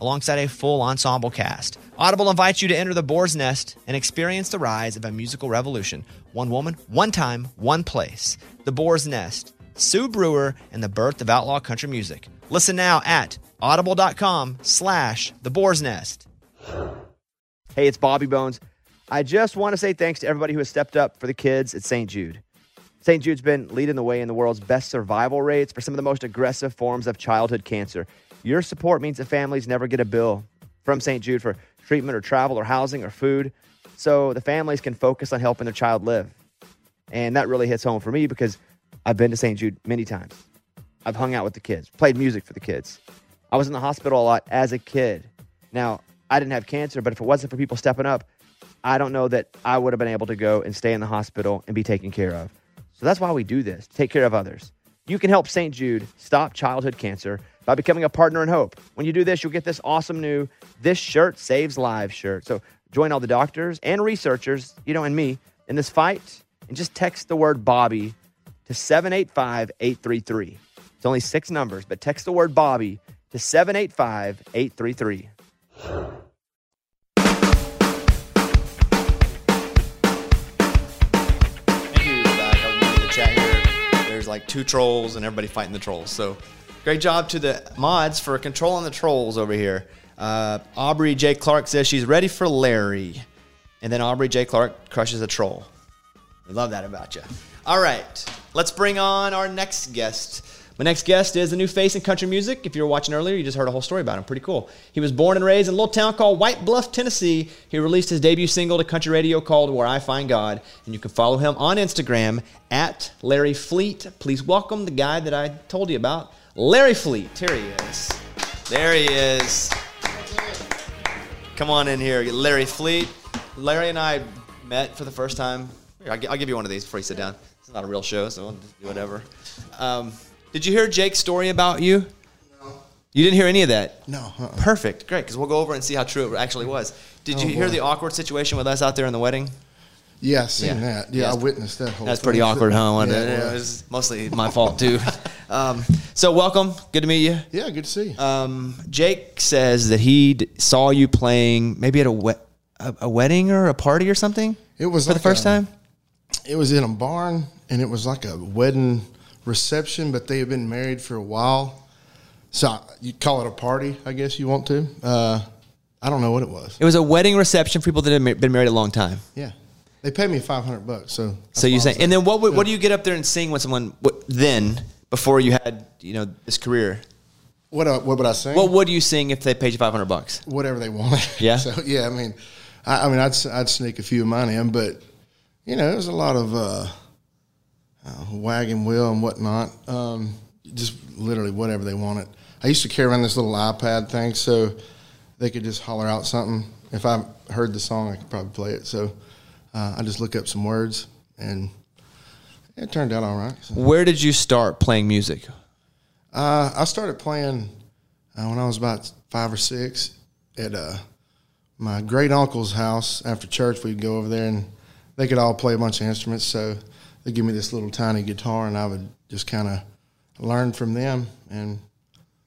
alongside a full ensemble cast. Audible invites you to enter the boar's nest and experience the rise of a musical revolution. One woman, one time, one place. The Boar's Nest. Sue Brewer and the birth of outlaw country music. Listen now at audible.com slash the boar's nest. Hey, it's Bobby Bones. I just want to say thanks to everybody who has stepped up for the kids at St. Jude. St. Jude's been leading the way in the world's best survival rates for some of the most aggressive forms of childhood cancer. Your support means that families never get a bill from St. Jude for treatment or travel or housing or food, so the families can focus on helping their child live. And that really hits home for me because I've been to St. Jude many times. I've hung out with the kids, played music for the kids. I was in the hospital a lot as a kid. Now, I didn't have cancer, but if it wasn't for people stepping up, I don't know that I would have been able to go and stay in the hospital and be taken care of. So that's why we do this, take care of others. You can help St. Jude stop childhood cancer by becoming a partner in hope. When you do this, you'll get this awesome new This Shirt Saves Lives shirt. So join all the doctors and researchers, you know, and me in this fight and just text the word Bobby to 785 833. It's only six numbers, but text the word Bobby to 785 833. Thank you, guys. I was reading the chat here. There's like two trolls and everybody fighting the trolls. So great job to the mods for controlling the trolls over here. Uh, Aubrey J. Clark says she's ready for Larry. And then Aubrey J. Clark crushes a troll. We love that about you. All right, let's bring on our next guest. My next guest is a new face in country music. If you were watching earlier, you just heard a whole story about him. Pretty cool. He was born and raised in a little town called White Bluff, Tennessee. He released his debut single to country radio called Where I Find God. And you can follow him on Instagram at Larry Fleet. Please welcome the guy that I told you about, Larry Fleet. Here he is. There he is. Come on in here, Larry Fleet. Larry and I met for the first time. Here, I'll give you one of these before you sit down. It's not a real show, so we'll do whatever. Um, did you hear Jake's story about you? No. You didn't hear any of that? No. Uh-uh. Perfect. Great, because we'll go over and see how true it actually was. Did Oh, you hear boy. the awkward situation with us out there in the wedding? Yeah, I seen Yeah. that. Yeah, Yes. I witnessed that whole That's pretty awkward, huh? Yeah, it? it was mostly my fault, too. [LAUGHS] um, so, welcome. Good to meet you. Yeah, good to see you. Um, Jake says that he d- saw you playing maybe at a, we- a, a wedding or a party or something. It was for the first a- time. it was in a barn, and it was like a wedding reception, but they had been married for a while. So you call it a party, I guess you want to. Uh, I don't know what it was. It was a wedding reception for people that had been married a long time. Yeah, they paid me five hundred bucks. So So you say, and then what? would- What do you get up there and sing when someone what, then before you had you know this career? what? uh, What would I sing? What would you sing if they paid you five hundred bucks? whatever they wanted. [LAUGHS] Yeah? So yeah, I mean, I, I mean, I'd I'd sneak a few of mine in, but you know, there's a lot of uh, uh, wagon wheel and whatnot. Um, just literally whatever they wanted. I used to carry around this little iPad thing, so they could just holler out something. If I heard the song, I could probably play it. So uh, I just look up some words, and it turned out all right. So. Where did you start playing music? Uh, I started playing uh, when I was about five or six at uh, my great uncle's house. After church, we'd go over there and they could all play a bunch of instruments. So they give me this little tiny guitar, and I would just kind of learn from them. And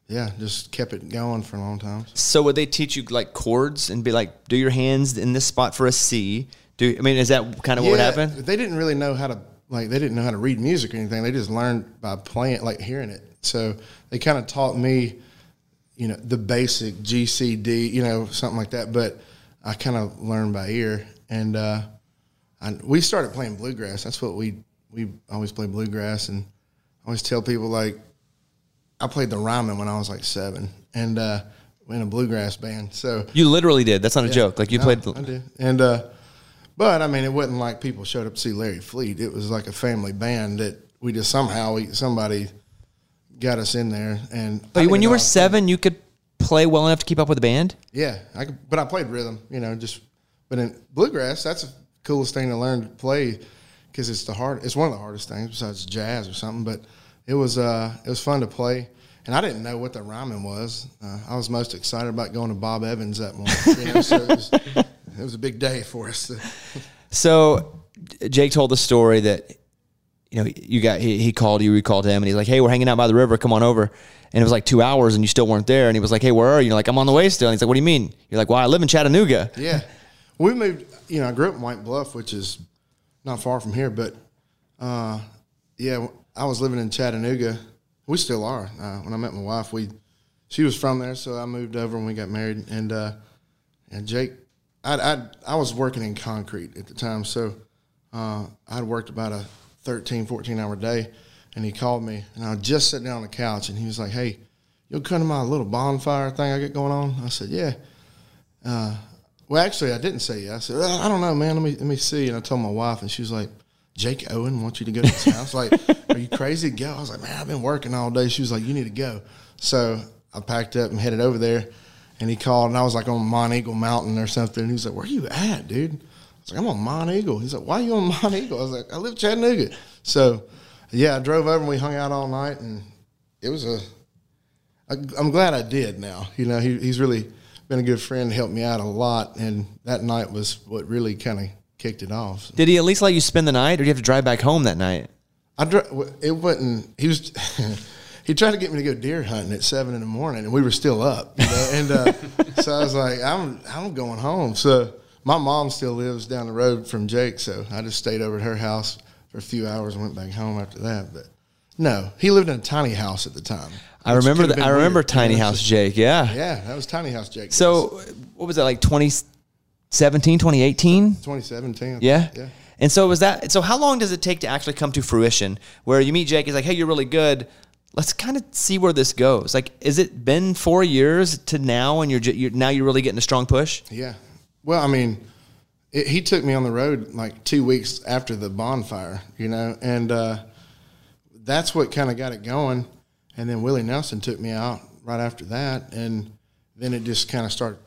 yeah, just kept it going for a long time. So would they teach you like chords and be like, do your hands in this spot for a C? Do I mean is that kind of what would Yeah, happen? They didn't really know how to like they didn't know how to read music or anything. They just learned by playing, like hearing it. So they kind of taught me, you know, the basic G C D, you know, something like that. But I kind of learned by ear, and uh, I, we started playing bluegrass. That's what we we always play bluegrass, and I always tell people like I played the Ryman when I was like seven, and uh, in a bluegrass band. So You literally did. That's not a joke. Like you no, played. I did. And uh, but I mean, it wasn't like people showed up to see Larry Fleet. It was like a family band that we just somehow we somebody got us in there. And But when you were seven, you could play well enough to keep up with the band. yeah, I could, but I played rhythm. You know, just but in bluegrass, that's the coolest thing to learn to play because it's the hard. It's one of the hardest things besides jazz or something. But it was uh, it was fun to play. And I didn't know what the Ryman was. Uh, I was most excited about going to Bob Evans that morning. You know, so it was, it was a big day for us. [LAUGHS] So Jake told the story that you know you got he, he called you, you called him, and he's like, "Hey, we're hanging out by the river. Come on over." And it was like two hours, and you still weren't there. And he was like, "Hey, where are you?" You're like, "I'm on the way still." And he's like, "What do you mean?" You're like, "Well, I live in Chattanooga." Yeah, we moved. You know, I grew up in White Bluff, which is not far from here. But uh, yeah, I was living in Chattanooga. We still are. Uh, when I met my wife, we she was from there, so I moved over and we got married. And uh, and Jake, I I was working in concrete at the time, so uh, I'd worked about a 13, 14 hour day. And he called me, and I just sat down on the couch, and he was like, "Hey, you'll come to my little bonfire thing I got going on?" I said, "Yeah." Well, actually, I didn't say yeah. I said, "Well, I don't know, man. Let me let me see. And I told my wife, and she was like, Jake Owen wants you to go to his house. Like, are you crazy go? I was like, man, I've been working all day. She was like, you need to go. So I packed up and headed over there. And he called, and I was like on Monteagle Mountain or something. And he was like, where are you at, dude? I was like, I'm on Monteagle. He's like, why are you on [LAUGHS] Monteagle? I was like, I live in Chattanooga. So, yeah, I drove over and we hung out all night, and it was a I, I'm glad I did. Now, you know, he, he's really been a good friend, helped me out a lot, and that night was what really kind of kicked it off. Did he at least let you spend the night, or do you have to drive back home that night? I dr- it wasn't. He was. [LAUGHS] he tried to get me to go deer hunting at seven in the morning, and we were still up. You know? and uh, [LAUGHS] so I was like, I'm I'm going home. So my mom still lives down the road from Jake, so I just stayed over at her house for a few hours and went back home after that. But no, he lived in a tiny house at the time. I remember. I remember weird, you Tiny House Jake. Yeah. Yeah, that was Tiny House Jake. So what was that like 2017, 2018? 2017. Yeah. Yeah. And so was that. So how long does it take to actually come to fruition? Where you meet Jake, he's like, "Hey, you're really good. Let's kind of see where this goes. Like, is it been four years to now, and you're, you're now you're really getting a strong push? Yeah. Well, I mean, it, he took me on the road like two weeks after the bonfire, you know, and uh, that's what kind of got it going. And then Willie Nelson took me out right after that, and then it just kind of started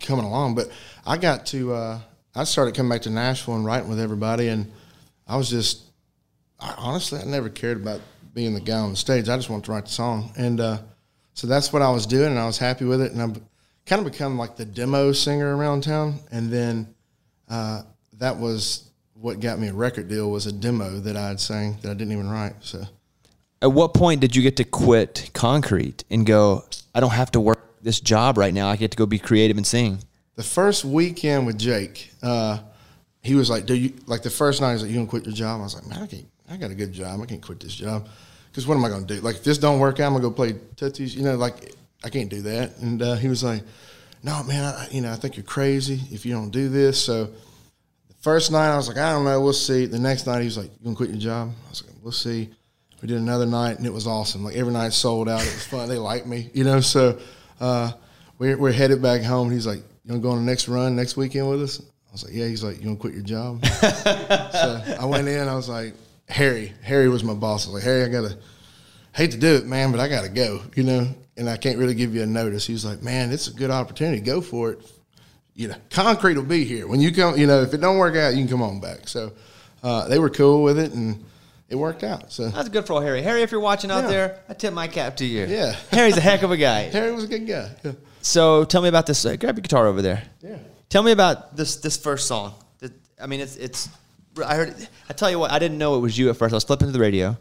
coming along. But I got to, uh, I started coming back to Nashville and writing with everybody, and I was just, I, honestly, I never cared about being the guy on the stage. I just wanted to write the song, and uh, so that's what I was doing, and I was happy with it, and I've kind of become like the demo singer around town, and then uh, that was what got me a record deal was a demo that I had sang that I didn't even write. So At what point did you get to quit concrete and go? I don't have to work this job right now. I get to go be creative and sing. the first weekend with Jake, uh, he was like, "Do you like the first night? He's like, you gonna quit your job?" I was like, "Man, I can't. I got a good job. I can't quit this job because what am I gonna do? Like, if this don't work out, I'm gonna go play Tootsie's. You know, like I can't do that." And uh, he was like, "No, man. I, you know, I think you're crazy if you don't do this." So the first night, I was like, "I don't know. We'll see." The next night, he was like, "You gonna quit your job?" I was like, "We'll see." We did another night, and it was awesome. Like every night sold out. It was fun. They liked me, you know. So uh, we're we're headed back home. He's like, "You gonna go on the next run next weekend with us?" I was like, "Yeah." He's like, "You gonna quit your job?" [LAUGHS] so I went in. I was like, "Harry." Harry was my boss. I was like, "Harry, I gotta hate to do it, man, but I gotta go." You know, and I can't really give you a notice. He was like, "Man, it's a good opportunity. Go for it." You know, concrete will be here when you come. You know, if it don't work out, you can come on back. So uh, they were cool with it, and it worked out. So That's good for old Harry. Harry, if you're watching out Yeah. there, I tip my cap to you. Yeah. [LAUGHS] Harry's a heck of a guy. [LAUGHS] Harry was a good guy. Yeah. So tell me about this. Uh, grab your guitar over there. Yeah. Tell me about this this first song. I mean, it's it's. I heard. I tell you what, I didn't know it was you at first. I was flipping to the radio,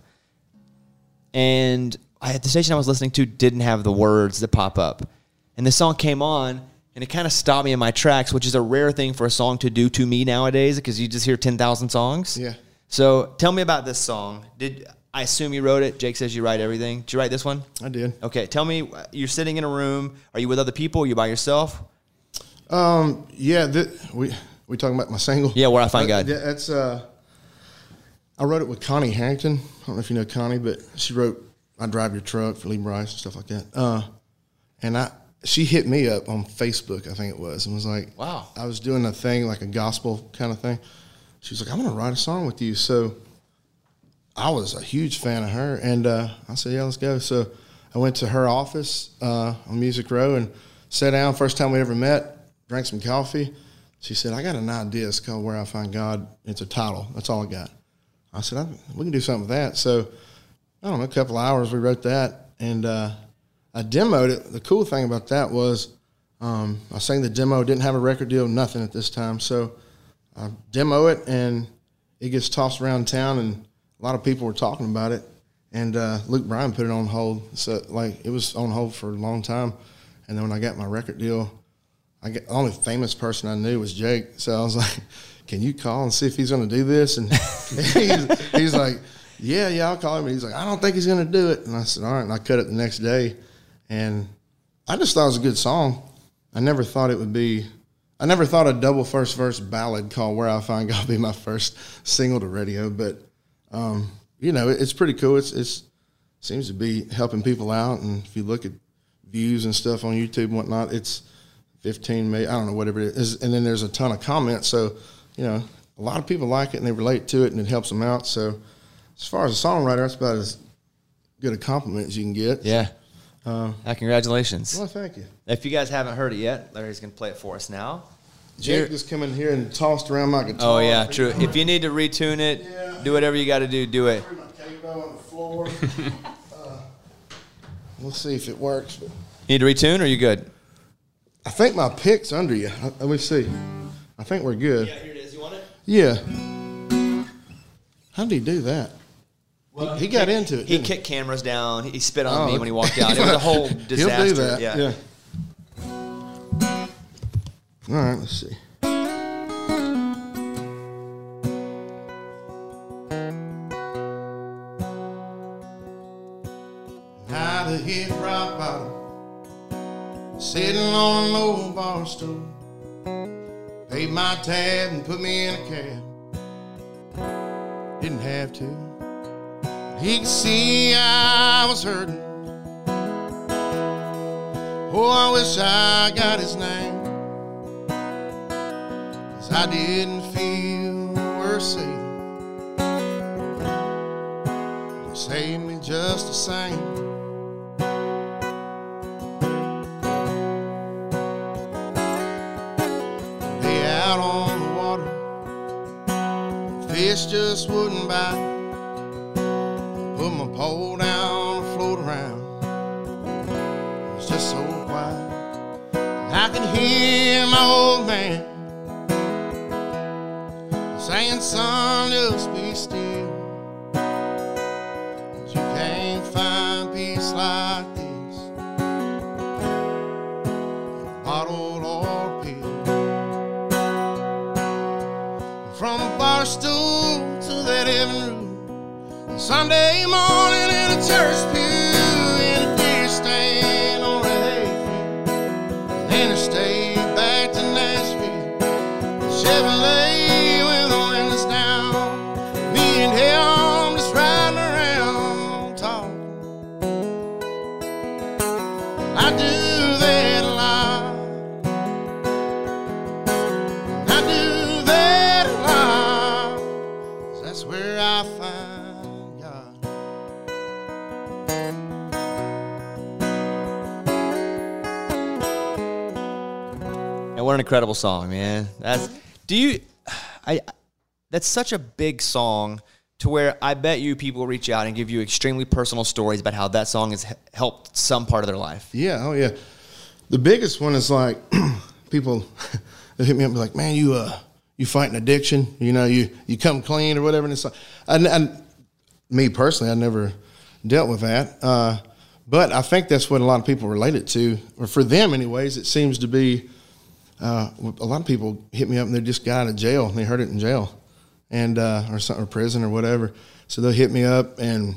and I at the station I was listening to didn't have the words that pop up, and the song came on, and it kind of stopped me in my tracks, which is a rare thing for a song to do to me nowadays because you just hear ten thousand songs. Yeah. So tell me about this song. Did I assume you wrote it? Jake says you write everything. Did you write this one? I did. Okay, tell me. You're sitting in a room. Are you with other people? Are you by yourself? Um. Yeah. Th- we we talking about my single. Yeah, Where I Find God. yeah, That's uh. I wrote it with Connie Harrington. I don't know if you know Connie, but she wrote "I Drive Your Truck" for Lee Brice and stuff like that. Uh, and I she hit me up on Facebook, I think it was, and was like, Wow. I was doing a thing like a gospel kind of thing. She was like, "I want to write a song with you." So I was a huge fan of her, and uh, I said, "Yeah, let's go." So I went to her office uh, on Music Row and sat down. First time we ever met, drank some coffee. She said, "I got an idea. It's called Where I Find God. It's a title. That's all I got." I said, "We can do something with that." So I don't know, a couple hours we wrote that, and uh, I demoed it. The cool thing about that was um, I sang the demo. Didn't have a record deal, nothing at this time. So I demo it, and it gets tossed around town, and a lot of people were talking about it. And uh, Luke Bryan put it on hold. So like it was on hold for a long time. And then when I got my record deal, I get the only famous person I knew was Jake. So I was [LAUGHS] like, "Can you call and see if he's going to do this?" And [LAUGHS] he's, he's like, "Yeah, yeah, I'll call him." And he's like, "I don't think he's going to do it." And I said, "All right." And I cut it the next day, and I just thought it was a good song. I never thought it would be. I never thought a double first verse ballad called "Where I Find God" would [LAUGHS] be my first single to radio, but um, you know, it, it's pretty cool. It's it's seems to be helping people out, and if you look at views and stuff on YouTube and whatnot, it's 15 million. I don't know whatever it is, and then there's a ton of comments. So, you know, a lot of people like it and they relate to it, and it helps them out. So, as far as a songwriter, that's about as good a compliment as you can get. Yeah. Uh, congratulations. Well, thank you. If you guys haven't heard it yet, Larry's going to play it for us now. Jake just come in here and tossed around my guitar. Oh, yeah, true. If you need to retune it, Yeah. do whatever you got to do, do it. Threw my cable on the floor. [LAUGHS] uh, we'll see if it works. Need to retune or you good? I think my pick's under you. Uh, Let me see. I think we're good. Yeah, here it is. You want it? Yeah. How did he do that? he, he got into it. He didn't kicked cameras down. He spit on Oh, me when he walked out. It was a whole disaster. [LAUGHS] He'll do that. Yeah. Yeah. All right. Let's see. Now to hit rock bottom, sitting on an old bar stool, paid my tab and put me in a cab. Didn't have to. He could see I was hurting. Oh, I wish I got his name. Cause I didn't feel worth saving. He saved me just the same. Out on the water. Fish just wouldn't bite. Put my pole down, and float around. It was just so quiet. And I could hear my old man saying, Son, just be still. A to that heaven room. Sunday morning in a church pew in a deer stand on a hayfield. Then I stayed back to Nashville. Chevrolet incredible song, man. That's do you I that's such a big song to where I bet you people reach out and give you extremely personal stories about how that song has helped some part of their life. Yeah, oh yeah. The biggest one is like [CLEARS THROAT] people [LAUGHS] they hit me up and be like, "Man, you uh, you fighting addiction? You know, you you come clean or whatever." And it's like, and, me personally, I never dealt with that, uh, but I think that's what a lot of people relate it to, or for them, anyways. It seems to be uh, a lot of people hit me up and they just got out of jail and they heard it in jail, and uh, or something, or prison or whatever. So they'll hit me up and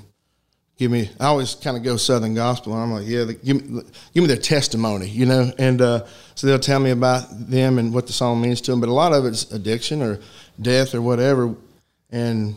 give me. I always kind of go Southern gospel, and I'm like, yeah, give me give me their testimony, you know. And uh, so they'll tell me about them and what the song means to them. But a lot of it's addiction or death or whatever, and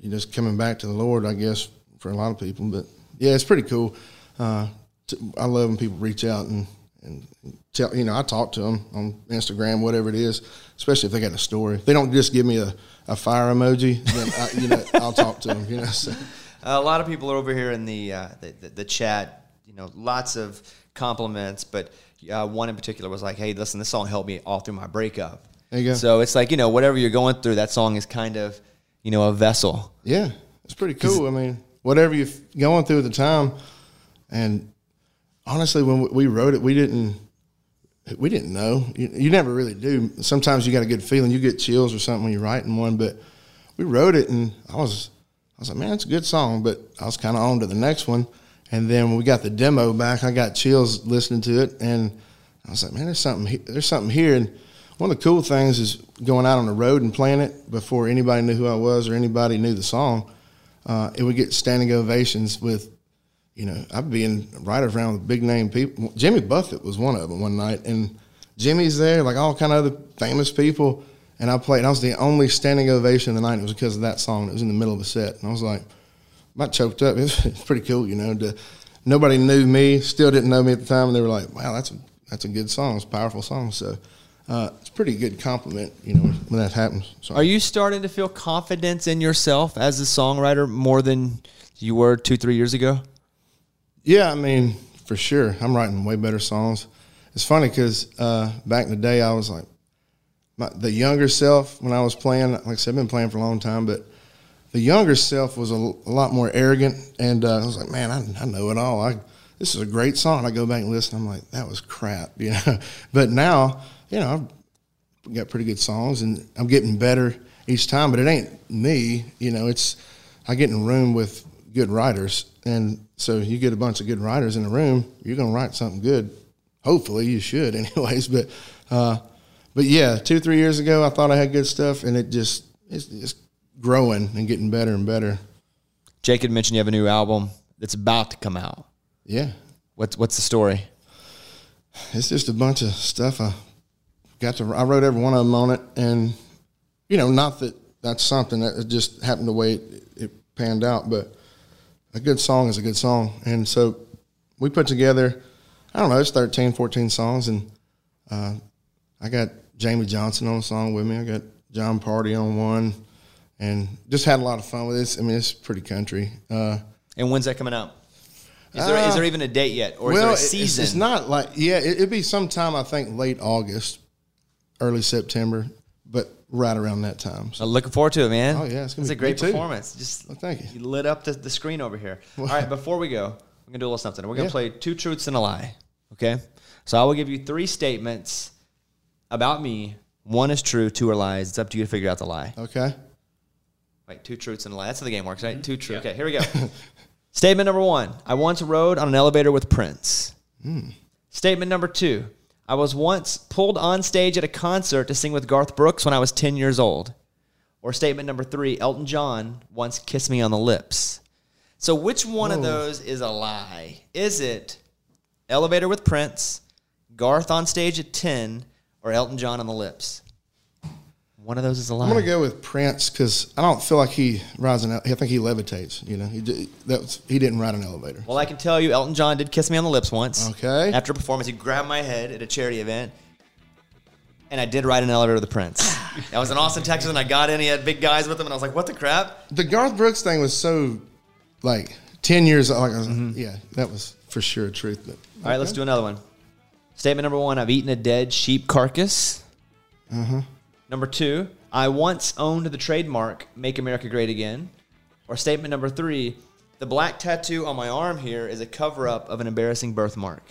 you just coming back to the Lord, I guess, for a lot of people. But yeah, it's pretty cool. Uh, to, I love when people reach out and and tell you know I talk to them on Instagram, whatever it is, especially if they got a story. If they don't just give me a, a fire emoji, then I, you know [LAUGHS] I'll talk to them. You know, so. [LAUGHS] a lot of people are over here in the, uh, the, the the chat. You know, lots of compliments, but uh, one in particular was like, "Hey, listen, this song helped me all through my breakup." There you go. So it's like you know, whatever you're going through, that song is kind of you know a vessel. Yeah, it's pretty cool. I mean, whatever you're going through at the time, and honestly, when we wrote it, we didn't we didn't know. You, you never really do. Sometimes you got a good feeling, you get chills or something when you're writing one. But we wrote it, and I was I was like, man, it's a good song. But I was kind of on to the next one, and then when we got the demo back, I got chills listening to it, and I was like, man, there's something he- there's something here. And one of the cool things is going out on the road and playing it before anybody knew who I was or anybody knew the song. Uh, it would get standing ovations with, you know, I've been right around with big name people. Jimmy Buffett was one of them one night, and Jimmy's there, like all kind of other famous people. And I played, and I was the only standing ovation of the night. It was because of that song. It was in the middle of the set, and I was like, about choked up. It's, [LAUGHS] it's pretty cool, you know. To, nobody knew me, still didn't know me at the time, and they were like, "Wow, that's a that's a good song. It's a powerful song." So uh, it's a pretty good compliment, you know, when that happens. So Are you starting to feel confidence in yourself as a songwriter more than you were two, three years ago? Yeah, I mean, for sure. I'm writing way better songs. It's funny because uh, back in the day, I was like, my, the younger self when I was playing, like I said, I've been playing for a long time, but the younger self was a lot more arrogant. And uh, I was like, man, I, I know it all. I, this is a great song. I go back and listen. I'm like, that was crap, [LAUGHS] you know. but now, you know, I've got pretty good songs and I'm getting better each time, but it ain't me, you know, it's, I get in a room with good writers. And so you get a bunch of good writers in a room, you're going to write something good. Hopefully you should [LAUGHS] anyways. But, uh, but yeah, two, three years ago, I thought I had good stuff and it just, it's just growing and getting better and better. Jake had mentioned you have a new album that's about to come out. Yeah. What's what's the story? It's just a bunch of stuff. I got to, I wrote every one of them on it. And, you know, not that that's something that just happened the way it, it panned out, but a good song is a good song. And so we put together, I don't know, it's 13, 14 songs. And uh, I got Jamey Johnson on a song with me. I got Jon Pardi on one. And just had a lot of fun with this. I mean, it's pretty country. Uh, And when's that coming out? Is there, is there even a date yet, or is there a Uh, it- it's- season? It's, not like yeah, it, it'd be sometime I think late August, early September, but right around that time. So, I'm looking forward to it, man. Oh, yeah, it's gonna a be- great me too. performance. Just Well, thank you. You lit up the, the screen over here. [LAUGHS] All right, before we go, we're gonna do a little something. We're gonna Yeah. play two truths and a lie. Okay, so I will give you three statements about me. One is true, two are lies. It's up to you to figure out the lie. okay, Wait, two truths and a lie. That's how the game works, right? Mm-hmm. Two truths. Okay, here we go. [LAUGHS] Statement number one I once rode on an elevator with Prince. Hmm. Statement number two I was once pulled on stage at a concert to sing with Garth Brooks when I was 10 years old. Or statement number three Elton John once kissed me on the lips. So, which one of those is a lie? Is it elevator with Prince, Garth on stage at 10, or Elton John on the lips? One of those is a lie. I'm gonna go with Prince because I don't feel like he rides an. I think he levitates. You know, he d- that was, he didn't ride an elevator. Well, I can tell you, Elton John did kiss me on the lips once. Okay. After a performance, he grabbed my head at a charity event, and I did ride an elevator with the Prince. [SIGHS] I was in Austin, Texas, and I got in. He had big guys with him, and I was like, "What the crap?" The Garth Brooks thing was so like ten years. Like, I was- Mm-hmm. yeah, that was for sure truth. But All right, let's do another one. Statement number one: I've eaten a dead sheep carcass. Mm-hmm. Number two: I once owned the trademark "Make America Great Again." Or statement number three: The black tattoo on my arm here is a cover-up of an embarrassing birthmark.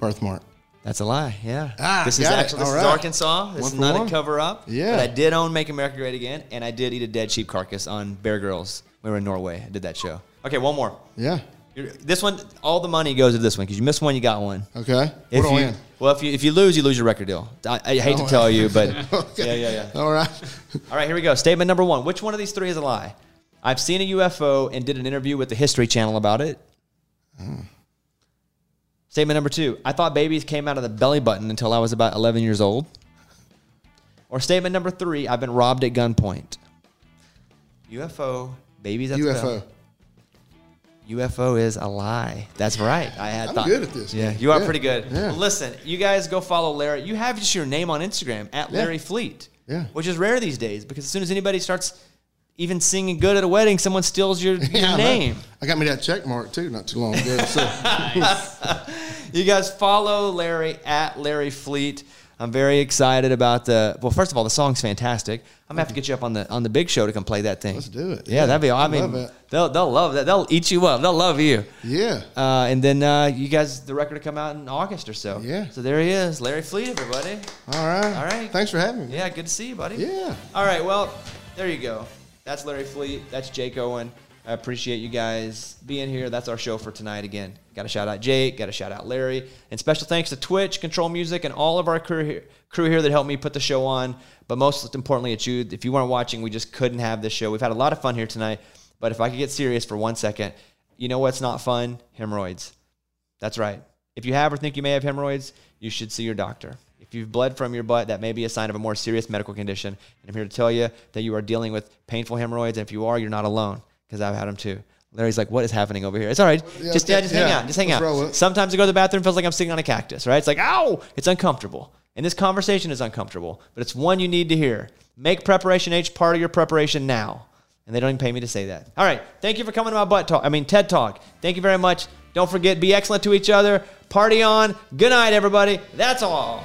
birthmark. That's a lie. Yeah. Ah, this is actually this All is. Arkansas. This One is not one. a cover up. Yeah. But I did own Make America Great Again, and I did eat a dead sheep carcass on Bear Grylls. We were in Norway. I did that show. Okay, one more. Yeah. You're- This one, all the money goes to this one because you miss one, you got one. Okay. If what do I you, win? Well, if you if you lose, you lose your record deal. I, I hate to tell you, but [LAUGHS] Okay. yeah, yeah, yeah. All right. All right, here we go. Statement number one. Which one of these three is a lie? I've seen a UFO and did an interview with the History Channel about it. Statement number two. I thought babies came out of the belly button until I was about 11 years old. Or statement number three. I've been robbed at gunpoint. UFO, babies at the belly. UFO. Is a lie. That's right. I had I'm thought. good at this, Yeah, man. you are Yeah. pretty good. Yeah. Listen, you guys go follow Larry. You have just your name on Instagram at Yeah. Larry Fleet. Yeah. Which is rare these days because as soon as anybody starts even singing good at a wedding, someone steals your, your [LAUGHS] Yeah, name. I got me that check mark too, not too long ago. So [LAUGHS] You guys follow Larry at Larry Fleet. I'm very excited about the. Well, first of all, the song's fantastic. I'm gonna have to get you up on the on the big show to come play that thing. Let's do it. Yeah, Yeah, that'd be. I I mean, love it. they'll they'll love that. They'll eat you up. They'll love you. yeah. Uh, and then uh, you guys, the record will come out in August or so. Yeah. So there he is, Larry Fleet, everybody. All right. All right. Thanks for having me. Yeah, good to see you, buddy. Yeah. All right, well, there you go. That's Larry Fleet. That's Jake Owen. I appreciate you guys being here. That's our show for tonight again. Got to shout out Jake. Got to shout out Larry. And special thanks to Twitch, Control Music, and all of our crew here, crew here that helped me put the show on. But most importantly, it's you. If you weren't watching, we just couldn't have this show. We've had a lot of fun here tonight. But if I could get serious for one second, you know what's not fun? Hemorrhoids. That's right. If you have or think you may have hemorrhoids, you should see your doctor. If you've bled from your butt, that may be a sign of a more serious medical condition. And I'm here to tell you that you are dealing with painful hemorrhoids. And if you are, you're not alone because I've had them too. Larry's like, what is happening over here? It's all right. Yeah, just, yeah, just hang out. Just hang let's out. roll with it. Sometimes I go to the bathroom, feels like I'm sitting on a cactus, right? It's like, ow, it's uncomfortable. And this conversation is uncomfortable, but it's one you need to hear. Make Preparation H part of your preparation now. And they don't even pay me to say that. All right. Thank you for coming to my butt talk. I mean, TED Talk. Thank you very much. Don't forget, be excellent to each other. Party on. Good night, everybody. That's all.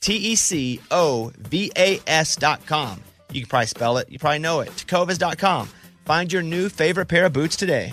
T E C O V A com. You can probably spell it. You probably know it. Tecovas.com. Find your new favorite pair of boots today.